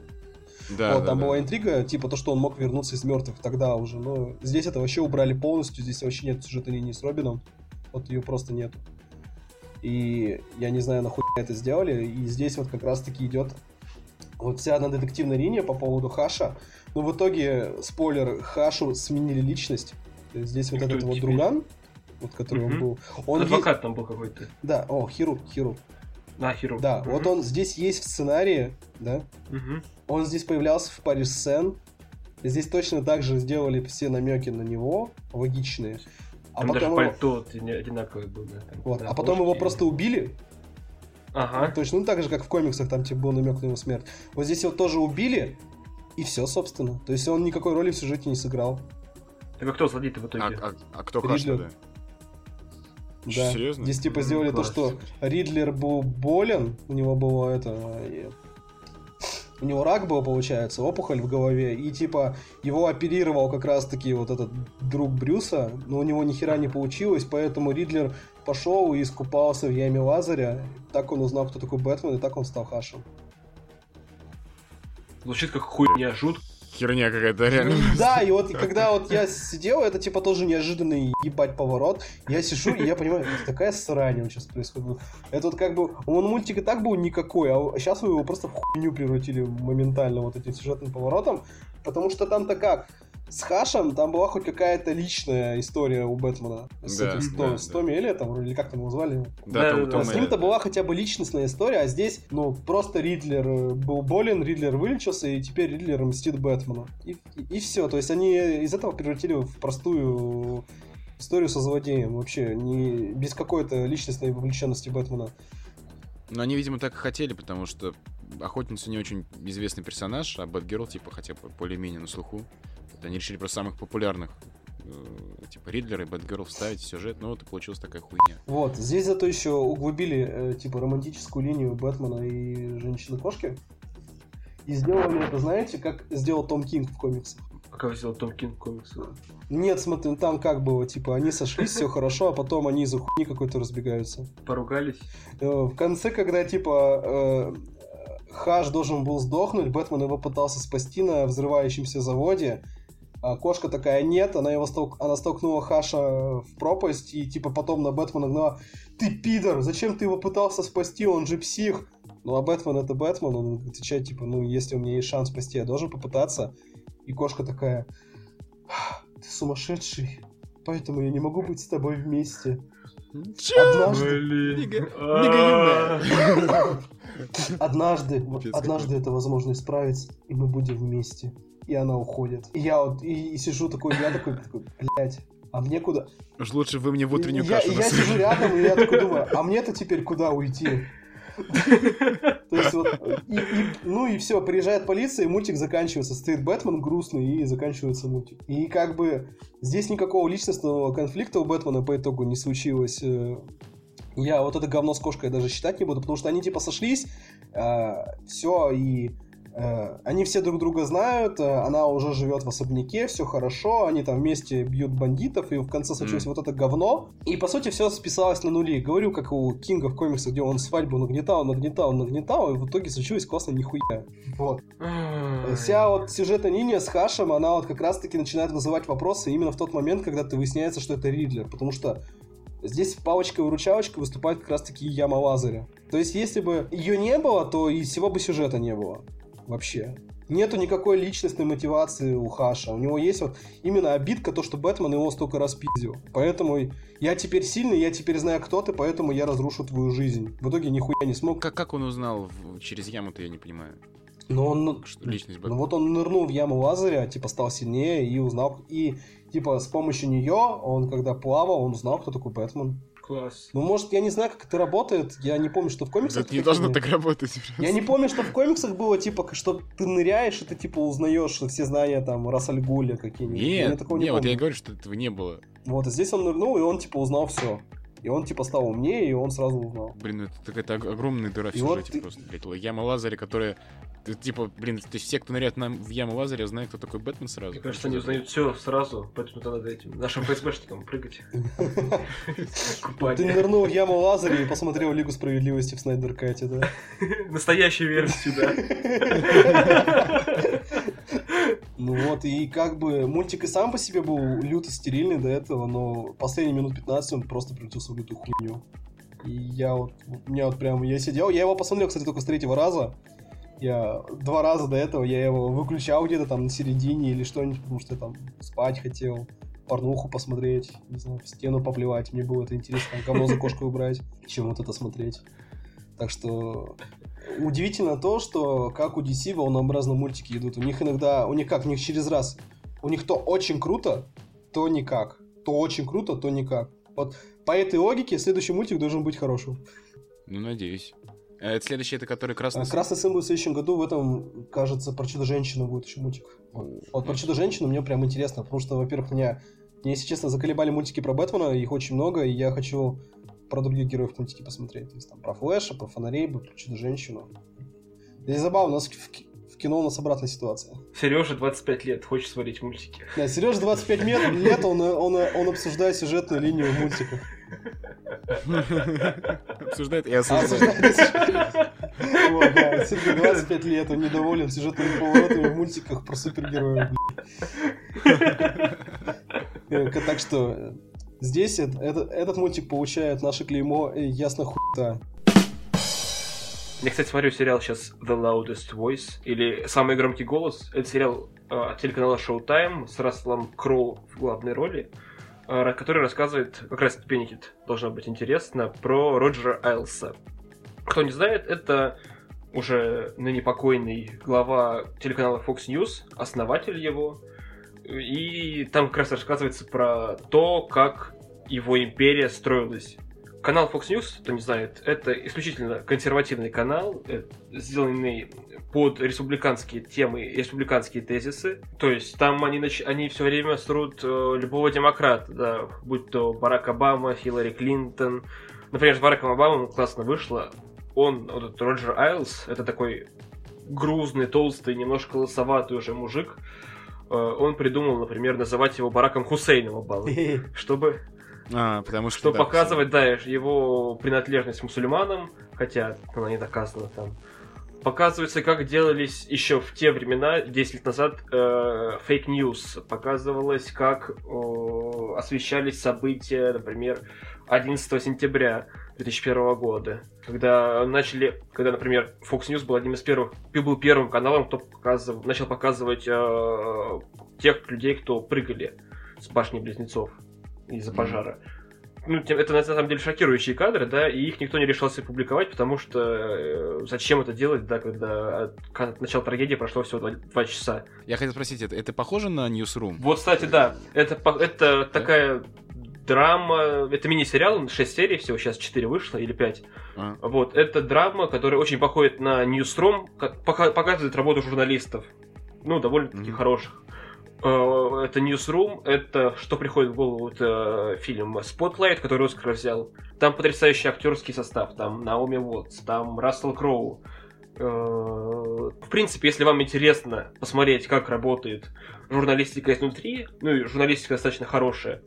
Да, вот, да, там да. была интрига, типа то, что он мог вернуться из мертвых тогда уже. Но здесь это вообще убрали полностью, здесь вообще нет сюжетной линии с Робином. Вот ее просто нет. И я не знаю, нахуй это сделали. И здесь вот как раз-таки идет вот вся одна детективная линия по поводу Хаша. Но в итоге, спойлер, Хашу сменили личность. Здесь вот этот вот друган, вот который он был. Он Адвокат есть... там был какой-то. Да, о, Хиру, Хиру. А, Хиру. Да, вот он здесь есть в сценарии, да. Он здесь появлялся в паре сцен. Здесь точно так же сделали все намеки на него, логичные. А там потом даже пальто его... одинаковое было. Там, вот. да, а потом его просто убили. Ага. Точно, ну так же, как в комиксах, там типа был намек на его смерть. Вот здесь его тоже убили, и все, собственно. То есть он никакой роли в сюжете не сыграл. Так а кто злодей-то в итоге? А, а, а кто Хаш Да. Серьезно? Здесь типа сделали то, что Ридлер был болен, у него было это у него рак был, получается, опухоль в голове, и типа его оперировал как раз-таки вот этот друг Брюса, но у него ни хера не получилось, поэтому Ридлер пошел и искупался в яме Лазаря, так он узнал, кто такой Бэтмен, и так он стал Хашем. Звучит как хуйня, жутко херня какая-то, реально. Да, и вот когда вот я сидел, это типа тоже неожиданный ебать поворот. Я сижу, и я понимаю, это такая срань сейчас происходит. Это вот как бы, он мультик и так был никакой, а сейчас вы его просто в хуйню превратили моментально вот этим сюжетным поворотом. Потому что там-то как? С Хашем там была хоть какая-то личная история у Бэтмена. С, да, этим, да, с, да. Томми Эллиотом, или как там его звали? Да, да, Том, Том С ним-то была хотя бы личностная история, а здесь, ну, просто Ридлер э, был болен, Ридлер вылечился, и теперь Ридлер мстит Бэтмену. И, и, и все. То есть они из этого превратили в простую историю со злодеем. Вообще, не, без какой-то личностной вовлеченности Бэтмена. Ну, они, видимо, так и хотели, потому что Охотница не очень известный персонаж, а Бэтгерл, типа, хотя бы более-менее на слуху. Они решили просто самых популярных э, типа Ридлера и Бэтгерл вставить в сюжет, но вот и получилась такая хуйня. Вот, здесь зато еще углубили, э, типа, романтическую линию Бэтмена и Женщины-кошки. И сделали это, знаете, как сделал Том Кинг в комиксах. Как сделал Том Кинг в комиксах? Нет, смотри, там как было, типа, они сошлись, все хорошо, а потом они из-за хуйни какой-то разбегаются. Поругались? Э, в конце, когда, типа, Хаш должен был сдохнуть, Бэтмен его пытался спасти на взрывающемся заводе, а кошка такая нет, она его столк... она столкнула Хаша в пропасть и типа потом на Бэтмена гнала «Ты пидор, зачем ты его пытался спасти, он же псих!» Ну а Бэтмен это Бэтмен, он отвечает типа «Ну если у меня есть шанс спасти, я должен попытаться». И кошка такая «Ты сумасшедший, поэтому я не могу быть с тобой вместе». Однажды... *laughs* Однажды, однажды это возможно исправить, и мы будем вместе. И она уходит. И я вот и, и сижу такой, я такой, такой, блядь, а мне куда? Уж лучше вы мне в утреннюю кашу Я, я сижу рядом, и я такой думаю, а мне-то теперь куда уйти? Ну и все, приезжает полиция, и мультик заканчивается. Стоит Бэтмен грустный, и заканчивается мультик. И как бы здесь никакого личностного конфликта у Бэтмена по итогу не случилось. Э, я вот это говно с кошкой даже считать не буду, потому что они типа сошлись, э, все, и они все друг друга знают, э, она уже живет в особняке, все хорошо, они там вместе бьют бандитов, и в конце случилось mm. вот это говно. И, по сути, все списалось на нули. Говорю, как у Кинга в комиксах, где он свадьбу нагнетал, нагнетал, нагнетал, и в итоге случилось классно нихуя. Вот. Вся вот сюжетная линия с Хашем, она вот как раз-таки начинает вызывать вопросы именно в тот момент, когда ты выясняется, что это Ридлер, потому что здесь палочкой-выручалочкой выступает как раз-таки Яма Лазаря. То есть, если бы ее не было, то и всего бы сюжета не было. Вообще. Нету никакой личностной мотивации у Хаша. У него есть вот именно обидка, то, что Бэтмен его столько раз пиздил. Поэтому я теперь сильный, я теперь знаю, кто ты, поэтому я разрушу твою жизнь. В итоге нихуя не смог. Как, как он узнал через яму-то, я не понимаю. Но он, что личность ну вот он нырнул в яму Лазаря, типа стал сильнее и узнал, и типа с помощью нее, он когда плавал, он узнал, кто такой Бэтмен. Класс. Ну, может, я не знаю, как это работает. Я не помню, что в комиксах... Это не должно так работать. Просто. Я не помню, что в комиксах было, типа, что ты ныряешь, и ты, типа, узнаешь все знания, там, Расальгуля какие-нибудь. Нет, такого не, не вот я говорю, что этого не было. Вот, и здесь он нырнул, и он, типа, узнал все. И он, типа, стал умнее, и он сразу узнал. Блин, ну это какая-то огромная дыра в сюжете вот ты... просто, блядь. Яма Лазаря, которая Типа, блин, то есть все, кто ныряет на, в яму Лазаря, знают, кто такой Бэтмен сразу. Мне кажется, они узнают все сразу, поэтому надо этим нашим ФСБшникам прыгать. *laughs* Ты нырнул в яму Лазаря и посмотрел Лигу Справедливости в Снайдер Кате, да? *laughs* Настоящую версию, да. *laughs* Ну вот, и как бы мультик и сам по себе был люто стерильный до этого, но последние минут 15 он просто превратился в лютую хуйню. И я вот, у меня вот прям, я сидел, я его посмотрел, кстати, только с третьего раза, я два раза до этого я его выключал где-то там на середине или что-нибудь, потому что я там спать хотел, порнуху посмотреть, не знаю, в стену поплевать. Мне было это интересно, говно за кошкой убрать, чем вот это смотреть. Так что удивительно то, что как у DC волнообразно мультики идут. У них иногда, у них как, у них через раз. У них то очень круто, то никак. То очень круто, то никак. Вот по этой логике следующий мультик должен быть хорошим. Ну, надеюсь. А это следующий, это который Красный сын? Красный сын будет в следующем году, в этом, кажется, про Чудо-женщину будет еще мультик. Вот, вот про Чудо-женщину мне прям интересно, потому что, во-первых, меня, меня, если честно, заколебали мультики про Бэтмена, их очень много, и я хочу про других героев мультики посмотреть. То есть там про Флэша, про Фонарей, про Чудо-женщину. И забавно, у нас в, в кино у нас обратная ситуация. Сережа 25 лет, хочет смотреть мультики. Да, Сережа 25 лет, он, он, он обсуждает сюжетную линию мультиков. Обсуждает и осуждает. Вот, да, Сергей 25 лет, он недоволен сюжетными поворотами в мультиках про супергероев. Так что здесь этот мультик получает наше клеймо ясно хуйта. Я, кстати, смотрю сериал сейчас The Loudest Voice, или Самый громкий голос. Это сериал э, телеканала Showtime с Расселом Кроу в главной роли. Э, который рассказывает, как раз Бенедикт должно быть интересно, про Роджера Айлса. Кто не знает, это уже ныне покойный глава телеканала Fox News, основатель его. И там как раз рассказывается про то, как его империя строилась Канал Fox News, кто не знает, это исключительно консервативный канал, э, сделанный под республиканские темы и республиканские тезисы. То есть там они, нач... они все время срут э, любого демократа, да, будь то Барак Обама, Хиллари Клинтон. Например, с Бараком Обамой классно вышло. Он, вот этот Роджер Айлс, это такой грузный, толстый, немножко лысоватый уже мужик. Э, он придумал, например, называть его Бараком Хусейном Обамой, *laughs* чтобы а, потому что... Что да, показывать, да, его принадлежность мусульманам, хотя она не доказана там. Показывается, как делались еще в те времена, 10 лет назад, fake news. Э, Показывалось, как э, освещались события, например, 11 сентября 2001 года. Когда начали, когда, например, Fox News был одним из первых, был первым каналом, кто показывал, начал показывать э, тех людей, кто прыгали с башни близнецов из-за пожара. Ну, это на самом деле шокирующие кадры, да, и их никто не решался публиковать, потому что э, зачем это делать, да, когда от, от начала трагедии прошло всего два, два часа. Я хотел спросить, это, это похоже на Newsroom? Вот, кстати, да, это, это да? такая драма, это мини-сериал, 6 серий всего, сейчас 4 вышло или 5. А. Вот, это драма, которая очень походит на Newsroom, показывает работу журналистов, ну, довольно-таки mm-hmm. хороших. Э, это Newsroom, это что приходит в голову, это фильм Spotlight, который Оскар взял. Там потрясающий актерский состав, там Наоми Уотс, там Рассел Кроу. Э, в принципе, если вам интересно посмотреть, как работает журналистика изнутри, ну и журналистика достаточно хорошая,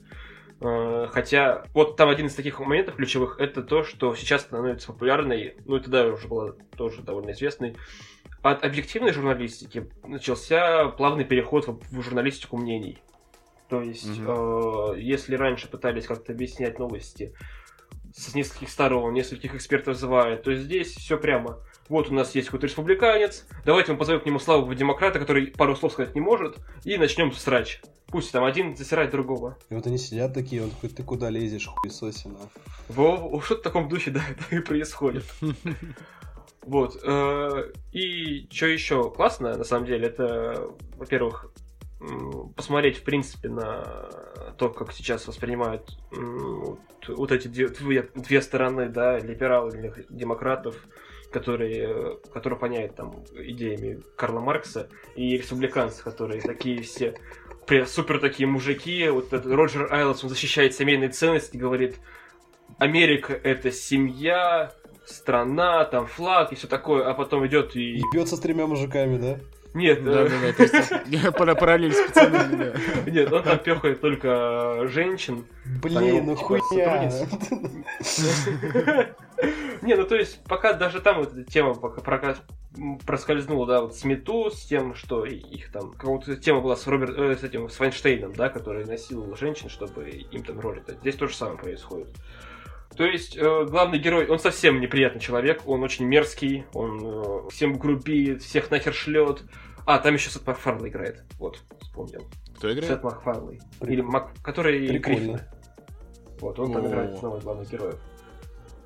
э, Хотя вот там один из таких моментов ключевых это то, что сейчас становится популярной, ну и тогда уже было тоже довольно известной, от объективной журналистики начался плавный переход в журналистику мнений. То есть, угу. э, если раньше пытались как-то объяснять новости с нескольких сторон, нескольких экспертов вызывают, то здесь все прямо. Вот у нас есть какой-то республиканец, давайте мы позовем к нему славу демократа, который пару слов сказать не может, и начнем срач. Пусть там один засирает другого. И вот они сидят такие, он такой, ты куда лезешь, хуесосина? Во, что-то в таком духе, да, *laughs* это и происходит. *laughs* Вот. Э, и что еще классно, на самом деле, это, во-первых, посмотреть, в принципе, на то, как сейчас воспринимают вот эти две, две стороны, да, либералов или демократов, которые, которые понять там идеями Карла Маркса, и республиканцев, которые такие все супер такие мужики. Вот этот Роджер Айлс, он защищает семейные ценности, говорит, Америка это семья, страна, там флаг и все такое, а потом идет и... И бьется с тремя мужиками, да? Нет, да, да, да, то есть *laughs* параллель специально. Нет, он там пехает только женщин. Блин, ну типа, хуйня. *laughs* Не, ну то есть, пока даже там вот эта тема пока проскользнула, да, вот с Мету, с тем, что их там, какая-то тема была с Роберт, э, с этим, с Вайнштейном, да, который насиловал женщин, чтобы им там роли. Здесь то же самое происходит. То есть э, главный герой, он совсем неприятный человек, он очень мерзкий, он э, всем грубит, всех нахер шлет. А, там еще Сет Макфарли играет. Вот, вспомнил. Кто играет? Сет Макфарли. Или Мак... который Гриффин. Вот, он там играет снова главных героев.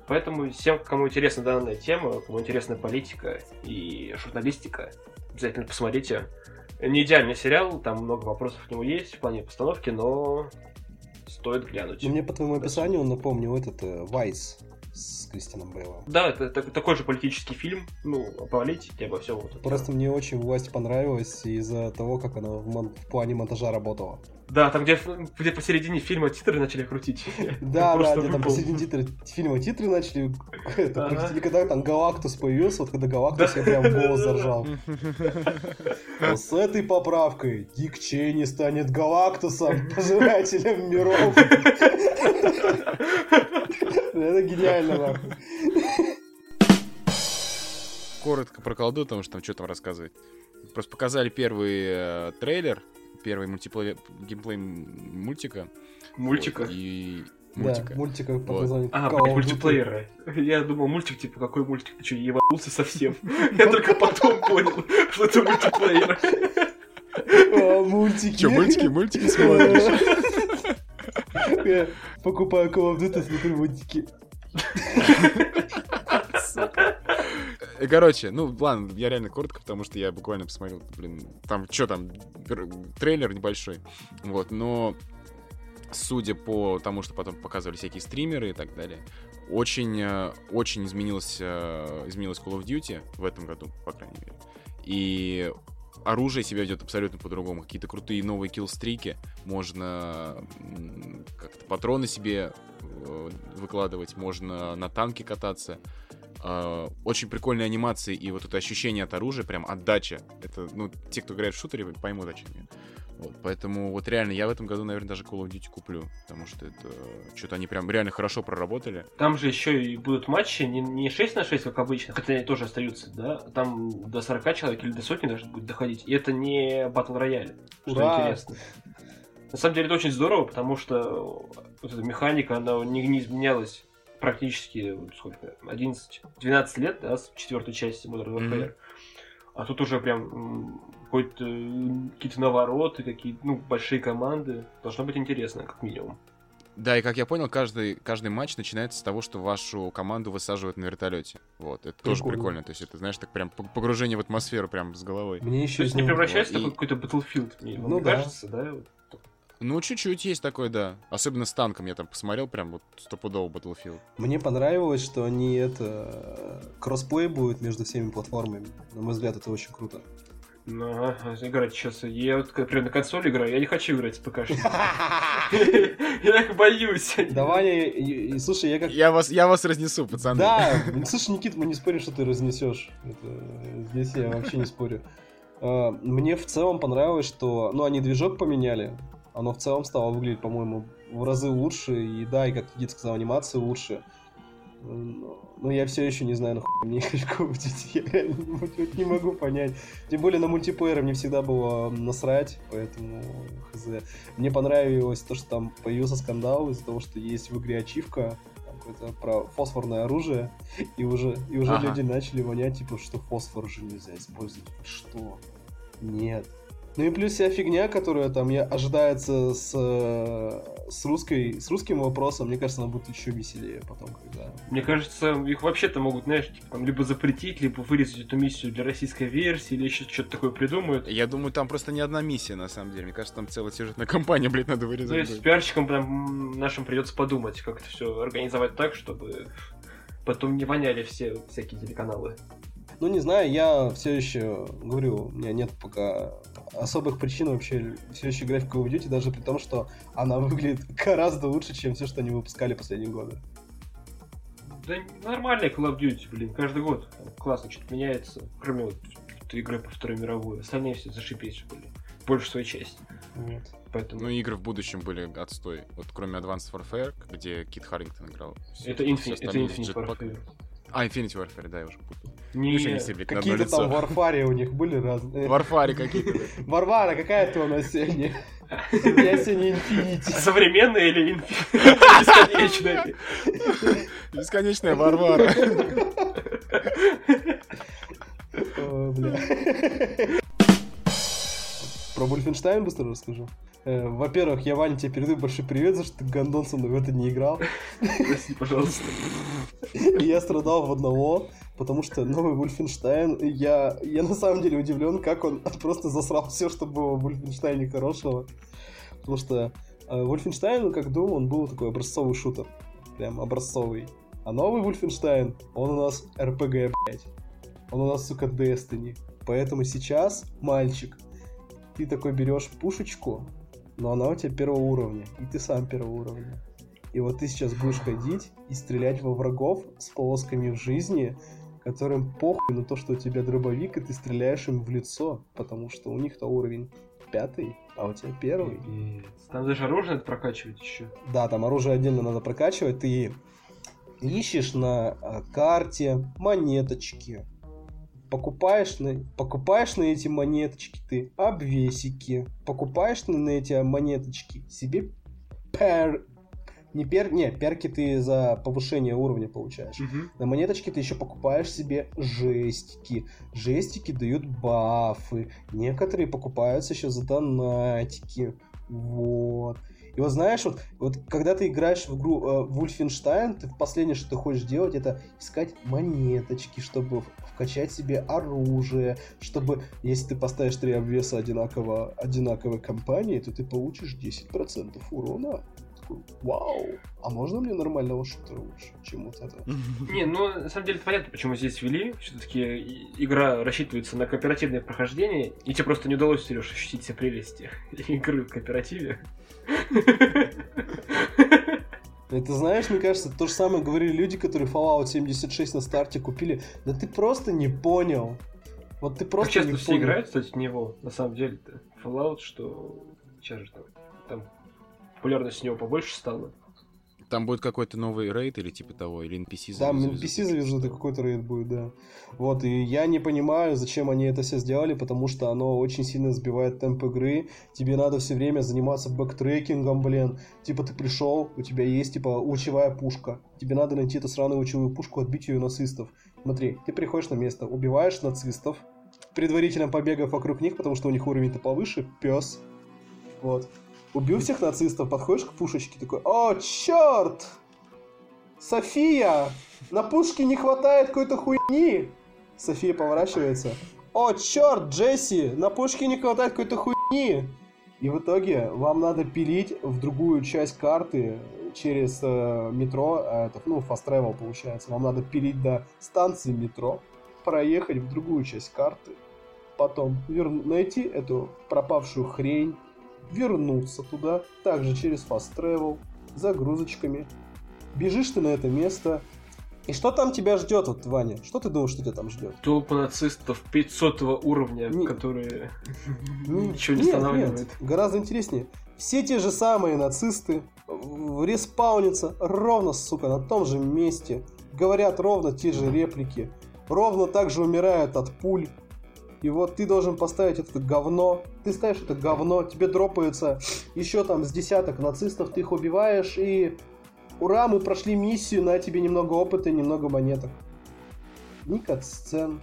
Поэтому всем, кому интересна данная тема, кому интересна политика и журналистика, обязательно посмотрите. Не идеальный сериал, там много вопросов к нему есть в плане постановки, но стоит глянуть. Ну, мне по твоему описанию он напомнил этот Вайс с Кристианом Бейлом. Да, это, это такой же политический фильм, ну, о политике, обо всем вот Просто мне очень власть понравилась из-за того, как она в, мон- в плане монтажа работала. Да, там где, где посередине фильма титры начали крутить. *laughs* Да, да, где там посередине титры, фильма титры начали *laughs* крутить. когда там Галактус появился, вот когда Галактус, я прям голос *laughs* заржал. С этой поправкой Дик Чейни станет Галактусом, пожирателем миров. Это гениально, нахуй. Коротко про колду, потому что там что там рассказывать. Просто показали первый э, трейлер, первый мультиплеер, геймплей мультика. Мультика? Вот, и мультика. Да, мультика под названием А, мультиплеера. Я думал, мультик, типа, какой мультик? Ты что, ебанулся совсем? *laughs* Я только потом понял, что это мультиплеер. Мультики. Че, мультики, мультики *laughs* смотришь? Я покупаю Call of Duty, смотрю мультики. *laughs* Короче, ну ладно, я реально коротко, потому что я буквально посмотрел, блин, там что там, трейлер небольшой, вот, но судя по тому, что потом показывали всякие стримеры и так далее, очень, э, очень изменилось, э, изменилось Call of Duty в этом году, по крайней мере. И оружие себя ведет абсолютно по-другому. Какие-то крутые новые киллстрики. Можно как-то патроны себе э, выкладывать, можно на танке кататься. А, очень прикольные анимации и вот это ощущение от оружия, прям отдача. Это, ну, те, кто играет в шутере, поймут, о чем я. Вот, поэтому вот реально я в этом году, наверное, даже Call of Duty куплю, потому что это что-то они прям реально хорошо проработали. Там же еще и будут матчи не, не 6 на 6, как обычно, хотя они тоже остаются, да? Там до 40 человек или до сотни даже будет доходить. И это не батл рояль, что Ура! интересно. На самом деле это очень здорово, потому что вот эта механика, она не, не изменялась практически сколько, 11-12 лет, да, с четвертой части Modern Warfare. Mm-hmm. А тут уже прям какие-то навороты, какие ну, большие команды. Должно быть интересно, как минимум. Да, и как я понял, каждый, каждый матч начинается с того, что вашу команду высаживают на вертолете. Вот, это прикольно. тоже прикольно. То есть это, знаешь, так прям погружение в атмосферу прям с головой. Мне еще То есть не превращается вот, в и... какой-то Battlefield, мне ну, да. кажется, да? Ну, чуть-чуть есть такой, да. Особенно с танком я там посмотрел, прям вот стопудово Battlefield. Мне понравилось, что они это... Кроссплей будет между всеми платформами. На мой взгляд, это очень круто. Ну, ага, играть сейчас. Я вот прям на консоли играю, я не хочу играть с ПК. *laughs* Я их боюсь. Давай, слушай, я как... Я вас, я вас разнесу, пацаны. Да, слушай, Никит, мы не спорим, что ты разнесешь. Здесь я вообще не спорю. А, мне в целом понравилось, что... Ну, они движок поменяли. Оно в целом стало выглядеть, по-моему, в разы лучше. И да, и как Никит сказал, анимация лучше. Но я все еще не знаю, нахуй мне of Duty. Я реально не могу понять. Тем более на мультиплеер мне всегда было насрать, поэтому хз. Мне понравилось то, что там появился скандал из-за того, что есть в игре ачивка какое-то про фосфорное оружие, и уже, и уже ага. люди начали вонять, типа, что фосфор уже нельзя использовать. Что? Нет. Ну и плюс вся фигня, которая там я, ожидается с, э, с, русской, с русским вопросом, мне кажется, она будет еще веселее потом, когда... Мне кажется, их вообще-то могут, знаешь, типа, там, либо запретить, либо вырезать эту миссию для российской версии, или еще что-то такое придумают. Я думаю, там просто не одна миссия, на самом деле. Мне кажется, там целая сюжетная кампания, блядь, надо вырезать. Ну, есть пиарщикам прям нашим придется подумать, как это все организовать так, чтобы потом не воняли все всякие телеканалы. Ну, не знаю, я все еще, говорю, у меня нет пока особых причин вообще все еще играть в Call of Duty, даже при том, что она *laughs* выглядит гораздо лучше, чем все, что они выпускали последние годы. Да нормальный Call of Duty, блин, каждый год классно что-то меняется, кроме вот игры по Второй мировой. Остальные все зашипись были. Большую свою часть. Нет. Поэтому... Ну, игры в будущем были отстой. Вот кроме Advanced Warfare, где Кит Харрингтон играл. Это, Infin... это Infinite Warfare. А, Infinity Warfare, да, я уже путал. Не, какие-то там варфари у них были разные. Варфари какие-то. Варвара, какая ты у нас сегодня? Я сегодня Инфинити. Современная или бесконечная? Бесконечная Варвара. Про Вольфенштайн быстро расскажу. Э, во-первых, я, Ваня, тебе передаю большой привет, за что ты Гондон со мной в это не играл. Прости, пожалуйста. Я страдал в одного, потому что новый Вульфенштайн, я, я на самом деле удивлен, как он *laughs* просто засрал все, что было в Вульфенштайне хорошего. Потому что э, ну, как думал, он был такой образцовый шутер. Прям образцовый. А новый Вульфенштайн, он у нас РПГ, блядь. Он у нас, сука, Destiny. Поэтому сейчас, мальчик, ты такой берешь пушечку, но она у тебя первого уровня, и ты сам первого уровня. И вот ты сейчас будешь ходить и стрелять во врагов с полосками в жизни, которым похуй на то, что у тебя дробовик, и ты стреляешь им в лицо, потому что у них-то уровень пятый, а у тебя первый. Там даже оружие надо прокачивать еще. Да, там оружие отдельно надо прокачивать. Ты ищешь на а, карте монеточки, покупаешь на, покупаешь на эти монеточки ты обвесики, покупаешь на, на эти монеточки себе пер, не пер, не, перки ты за повышение уровня получаешь. Угу. На монеточки ты еще покупаешь себе жестики. Жестики дают бафы. Некоторые покупаются еще за донатики. Вот. И вот знаешь, вот, вот когда ты играешь в игру э, Wolfenstein, ты последнее, что ты хочешь делать, это искать монеточки, чтобы вкачать себе оружие, чтобы, если ты поставишь три обвеса одинаково, одинаковой компании, то ты получишь 10% урона. Вау! А можно мне нормального шутера лучше, чем вот это? Не, ну, на самом деле, понятно, почему здесь ввели. Все-таки игра рассчитывается на кооперативное прохождение, и тебе просто не удалось, Сереж, ощутить все прелести *laughs* игры в кооперативе. Это знаешь, мне кажется, то же самое говорили люди, которые Fallout 76 на старте купили. Да ты просто не понял. Вот ты просто как часто не все понял. играют, кстати, в него, на самом деле-то. Fallout, что... Сейчас же там, там популярность у него побольше стала. Там будет какой-то новый рейд или типа того, или NPC завезут. Там NPC завезут, и какой-то рейд будет, да. Вот, и я не понимаю, зачем они это все сделали, потому что оно очень сильно сбивает темп игры. Тебе надо все время заниматься бэктрекингом, блин. Типа ты пришел, у тебя есть, типа, лучевая пушка. Тебе надо найти эту сраную лучевую пушку, отбить ее нацистов. Смотри, ты приходишь на место, убиваешь нацистов, предварительно побегав вокруг них, потому что у них уровень-то повыше, пес. Вот. Убил всех нацистов, подходишь к пушечке, такой, о, черт! София! На пушке не хватает какой-то хуйни! София поворачивается. О, черт, Джесси! На пушке не хватает какой-то хуйни! И в итоге вам надо пилить в другую часть карты через э, метро, э, это, ну, fast travel получается. Вам надо пилить до станции метро, проехать в другую часть карты, потом вер... найти эту пропавшую хрень, вернуться туда, также через Fast Travel, загрузочками. Бежишь ты на это место, и что там тебя ждет, вот, Ваня? Что ты думаешь, что тебя там ждет? Толпа нацистов 500 уровня, не... которые *laughs* ничего не останавливают. Нет, гораздо интереснее. Все те же самые нацисты респаунятся ровно, сука, на том же месте, говорят ровно те же реплики, ровно так же умирают от пуль. И вот ты должен поставить это говно, ты ставишь это говно, тебе дропаются еще там с десяток нацистов, ты их убиваешь, и ура, мы прошли миссию, на тебе немного опыта и немного монеток. Ни кат-сцен,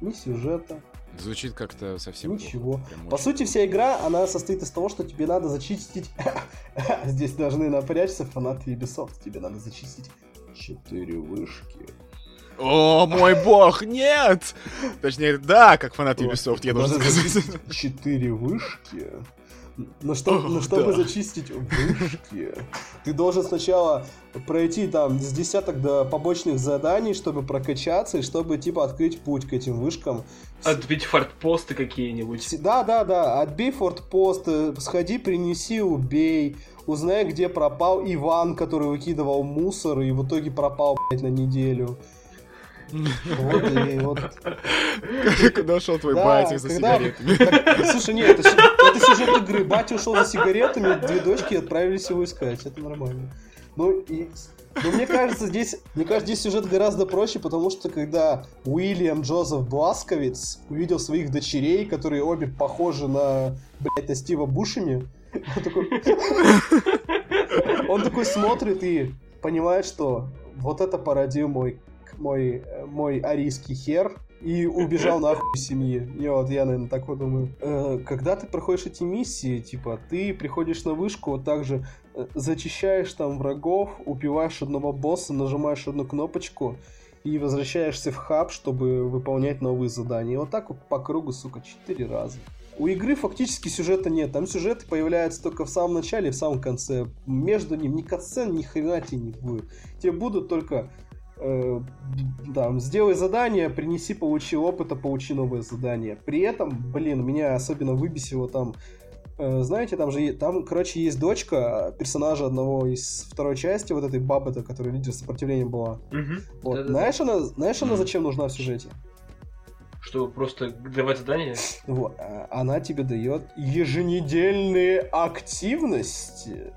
ни сюжета. Звучит как-то совсем Ничего. По очень... сути, вся игра, она состоит из того, что тебе надо зачистить... *laughs* Здесь должны напрячься фанаты Ubisoft. Тебе надо зачистить четыре вышки. О, мой бог, нет! Точнее, да, как фанат Ubisoft, я должен сказать. Четыре вышки? Но, что, но чтобы да. зачистить вышки, ты должен сначала пройти там с десяток до побочных заданий, чтобы прокачаться и чтобы типа открыть путь к этим вышкам. Отбить фортпосты какие-нибудь. Да, да, да. Отбей фортпосты, сходи, принеси, убей. Узнай, где пропал Иван, который выкидывал мусор и в итоге пропал, блядь, на неделю. Вот и вот. Куда ушел твой батя за сигаретами? Слушай, нет, это сюжет игры. Батя ушел за сигаретами, две дочки отправились его искать. Это нормально. Ну, и но мне кажется, здесь, мне кажется, здесь сюжет гораздо проще, потому что когда Уильям Джозеф Бласковиц увидел своих дочерей, которые обе похожи на, блядь, на Стива Бушами, он такой... Он такой смотрит и понимает, что вот это породил мой мой, мой арийский хер и убежал нахуй семьи. И вот я, наверное, так вот думаю. Э, когда ты проходишь эти миссии, типа, ты приходишь на вышку, вот так же э, зачищаешь там врагов, убиваешь одного босса, нажимаешь одну кнопочку и возвращаешься в хаб, чтобы выполнять новые задания. И вот так вот по кругу, сука, четыре раза. У игры фактически сюжета нет. Там сюжет появляется только в самом начале и в самом конце. Между ним ни катсцен, ни хрена тебе не будет. Тебе будут только э, там, сделай задание, принеси, получи опыта, получи новое задание. При этом, блин, меня особенно выбесило там, э, знаете, там же, там, короче, есть дочка персонажа одного из второй части, вот этой бабы-то, которая лидер сопротивления была. Угу. Вот. Да, знаешь, да. она, знаешь, она зачем нужна в сюжете? Что, просто давать задания? Вот. А, она тебе дает еженедельные активности.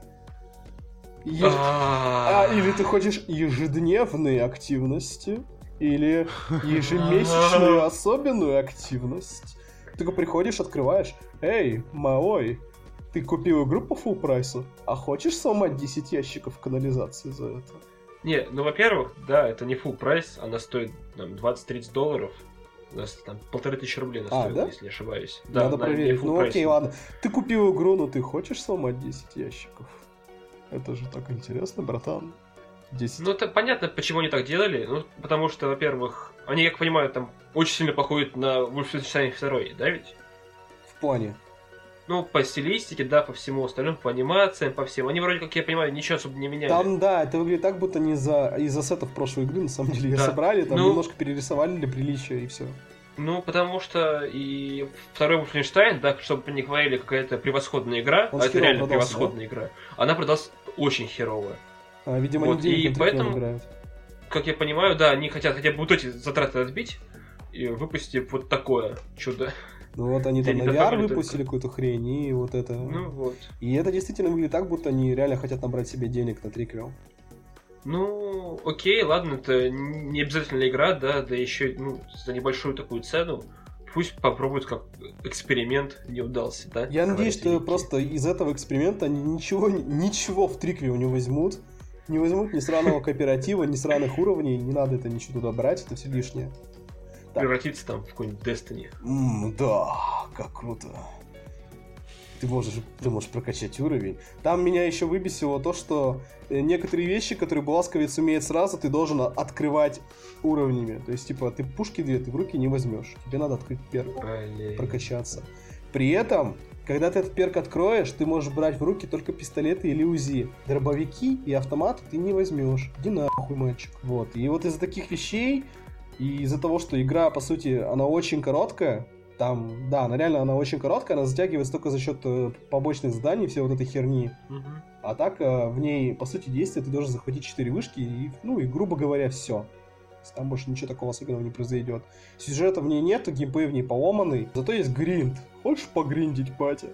Еж... А, или ты хочешь ежедневные активности, или ежемесячную *laughs* особенную активность. Ты приходишь, открываешь. Эй, малой, ты купил игру по full прайсу, а хочешь сломать 10 ящиков канализации за это? Не, ну, во-первых, да, это не full прайс, она стоит там, 20-30 долларов. Там полторы тысячи рублей она а, стоит, да? если не ошибаюсь. Да, Надо проверить. Ну окей, ладно. Ты купил игру, но ты хочешь сломать 10 ящиков? Это же так интересно, братан. 10. Ну, это понятно, почему они так делали. Ну, потому что, во-первых, они, как понимаю, там очень сильно походят на Wolfenstein 2, да ведь? В плане? Ну, по стилистике, да, по всему остальному, по анимациям, по всему. Они вроде, как я понимаю, ничего особо не меняли. Там, да, это выглядит так, будто не за из ассетов прошлой игры, на самом деле, да. собрали, там ну... немножко перерисовали для приличия и все. Ну, потому что и второй Wolfenstein, да, чтобы не говорили, какая-то превосходная игра, Он а это реально продался, превосходная да? игра, она продалась очень херовая. А, видимо, вот, они и поэтому, играют. как я понимаю, да, они хотят хотя бы вот эти затраты отбить и выпустить вот такое чудо. Ну вот они там на VR выпустили какую-то хрень, и вот это. Ну вот. И это действительно выглядит так, будто они реально хотят набрать себе денег на триквел. Ну, окей, ладно, это не обязательно игра, да, да еще ну, за небольшую такую цену. Пусть попробуют как эксперимент не удался, да? Я надеюсь, что просто из этого эксперимента они ничего, ничего в трикве не возьмут. Не возьмут ни сраного кооператива, ни сраных уровней, не надо это ничего туда брать, это все лишнее. Превратиться там в какой-нибудь Destiny. Mm, да, как круто ты можешь, ты можешь прокачать уровень. Там меня еще выбесило то, что э, некоторые вещи, которые Буласковец умеет сразу, ты должен открывать уровнями. То есть, типа, ты пушки две ты в руки не возьмешь. Тебе надо открыть перк, Блин. прокачаться. При этом, когда ты этот перк откроешь, ты можешь брать в руки только пистолеты или УЗИ. Дробовики и автоматы ты не возьмешь. Иди нахуй, мальчик. Вот. И вот из-за таких вещей, и из-за того, что игра, по сути, она очень короткая, там, да, она реально она очень короткая, она затягивается только за счет э, побочных заданий, все вот этой херни. Угу. А так э, в ней, по сути, действия ты должен захватить 4 вышки и, ну, и, грубо говоря, все. Там больше ничего такого особенного не произойдет. Сюжета в ней нет, геймплей в ней поломанный. Зато есть гринд. Хочешь погриндить, батя?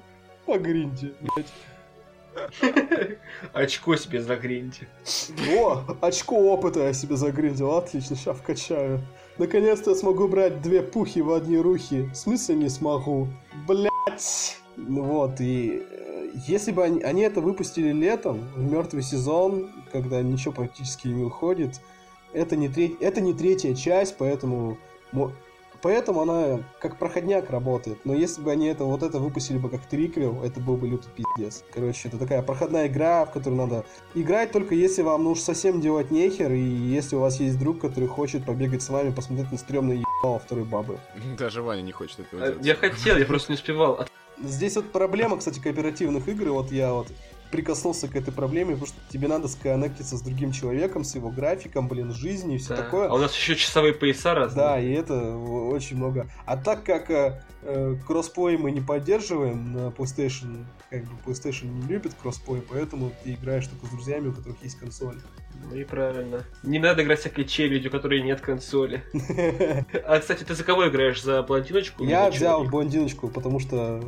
Погринди, блядь. *laughs* Очко себе загриньте. О, очко опыта я себе загриндил. Отлично, сейчас вкачаю. Наконец-то я смогу брать две пухи в одни руки. В смысле не смогу? Блять. Вот, и э, если бы они, они это выпустили летом, в мертвый сезон, когда ничего практически не выходит, это не, треть, это не третья часть, поэтому Поэтому она как проходняк работает. Но если бы они это вот это выпустили бы как триквел, это был бы лютый пиздец. Короче, это такая проходная игра, в которую надо играть только если вам ну уж совсем делать нехер, и если у вас есть друг, который хочет побегать с вами, посмотреть на стрёмное ебало второй бабы. *laughs* Даже Ваня не хочет этого э, делать. Я хотел, я просто не успевал. Здесь вот проблема, кстати, кооперативных игр, вот я вот прикоснулся к этой проблеме, потому что тебе надо сконнектиться с другим человеком, с его графиком, блин, жизнью и все да. такое. А у нас еще часовые пояса разные. Да, и это очень много. А так как э, э, кроссплей мы не поддерживаем на PlayStation, как бы PlayStation не любит кроссплей, поэтому ты играешь только с друзьями, у которых есть консоль. Ну и правильно. Не надо играть всякой челядью, у которой нет консоли. *laughs* А, кстати, ты за кого играешь? За блондиночку? Я взял блондиночку, потому что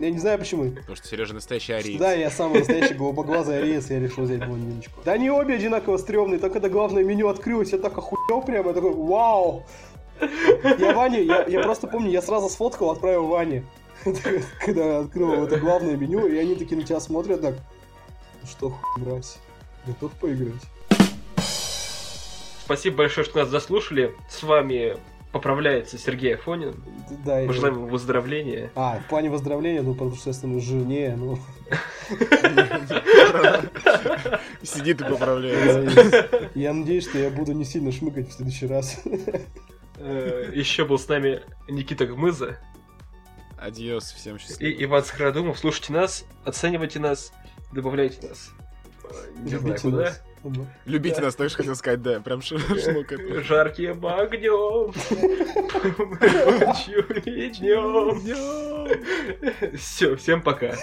я не знаю почему. Потому что Сережа настоящий ариец. Да, я самый настоящий голубоглазый ариец, я решил взять блондиночку. Да они обе одинаково стрёмные, только когда главное меню открылось, я так охуел прямо, я такой, вау! Я Ване, я, я просто помню, я сразу сфоткал, отправил Ване, *laughs* когда открыл это главное меню, и они такие на тебя смотрят так, «Ну что хуй, мразь, готов поиграть? Спасибо большое, что нас заслушали. С вами поправляется Сергей Афонин. Да, Мы желаем ему выздоровления. А, в плане выздоровления, ну, потому что, естественно, жене, ну... Сидит и поправляется. Я надеюсь, что я буду не сильно шмыгать в следующий раз. Э, Еще был с нами Никита Гмыза. Адьос, всем счастливо. И Иван Скородумов. Слушайте нас, оценивайте нас, добавляйте нас. Не знаю, куда. Любите нас, так же хотел сказать, да, прям *laughs* это. Жарким огнем, ночью и днем. Все, всем пока.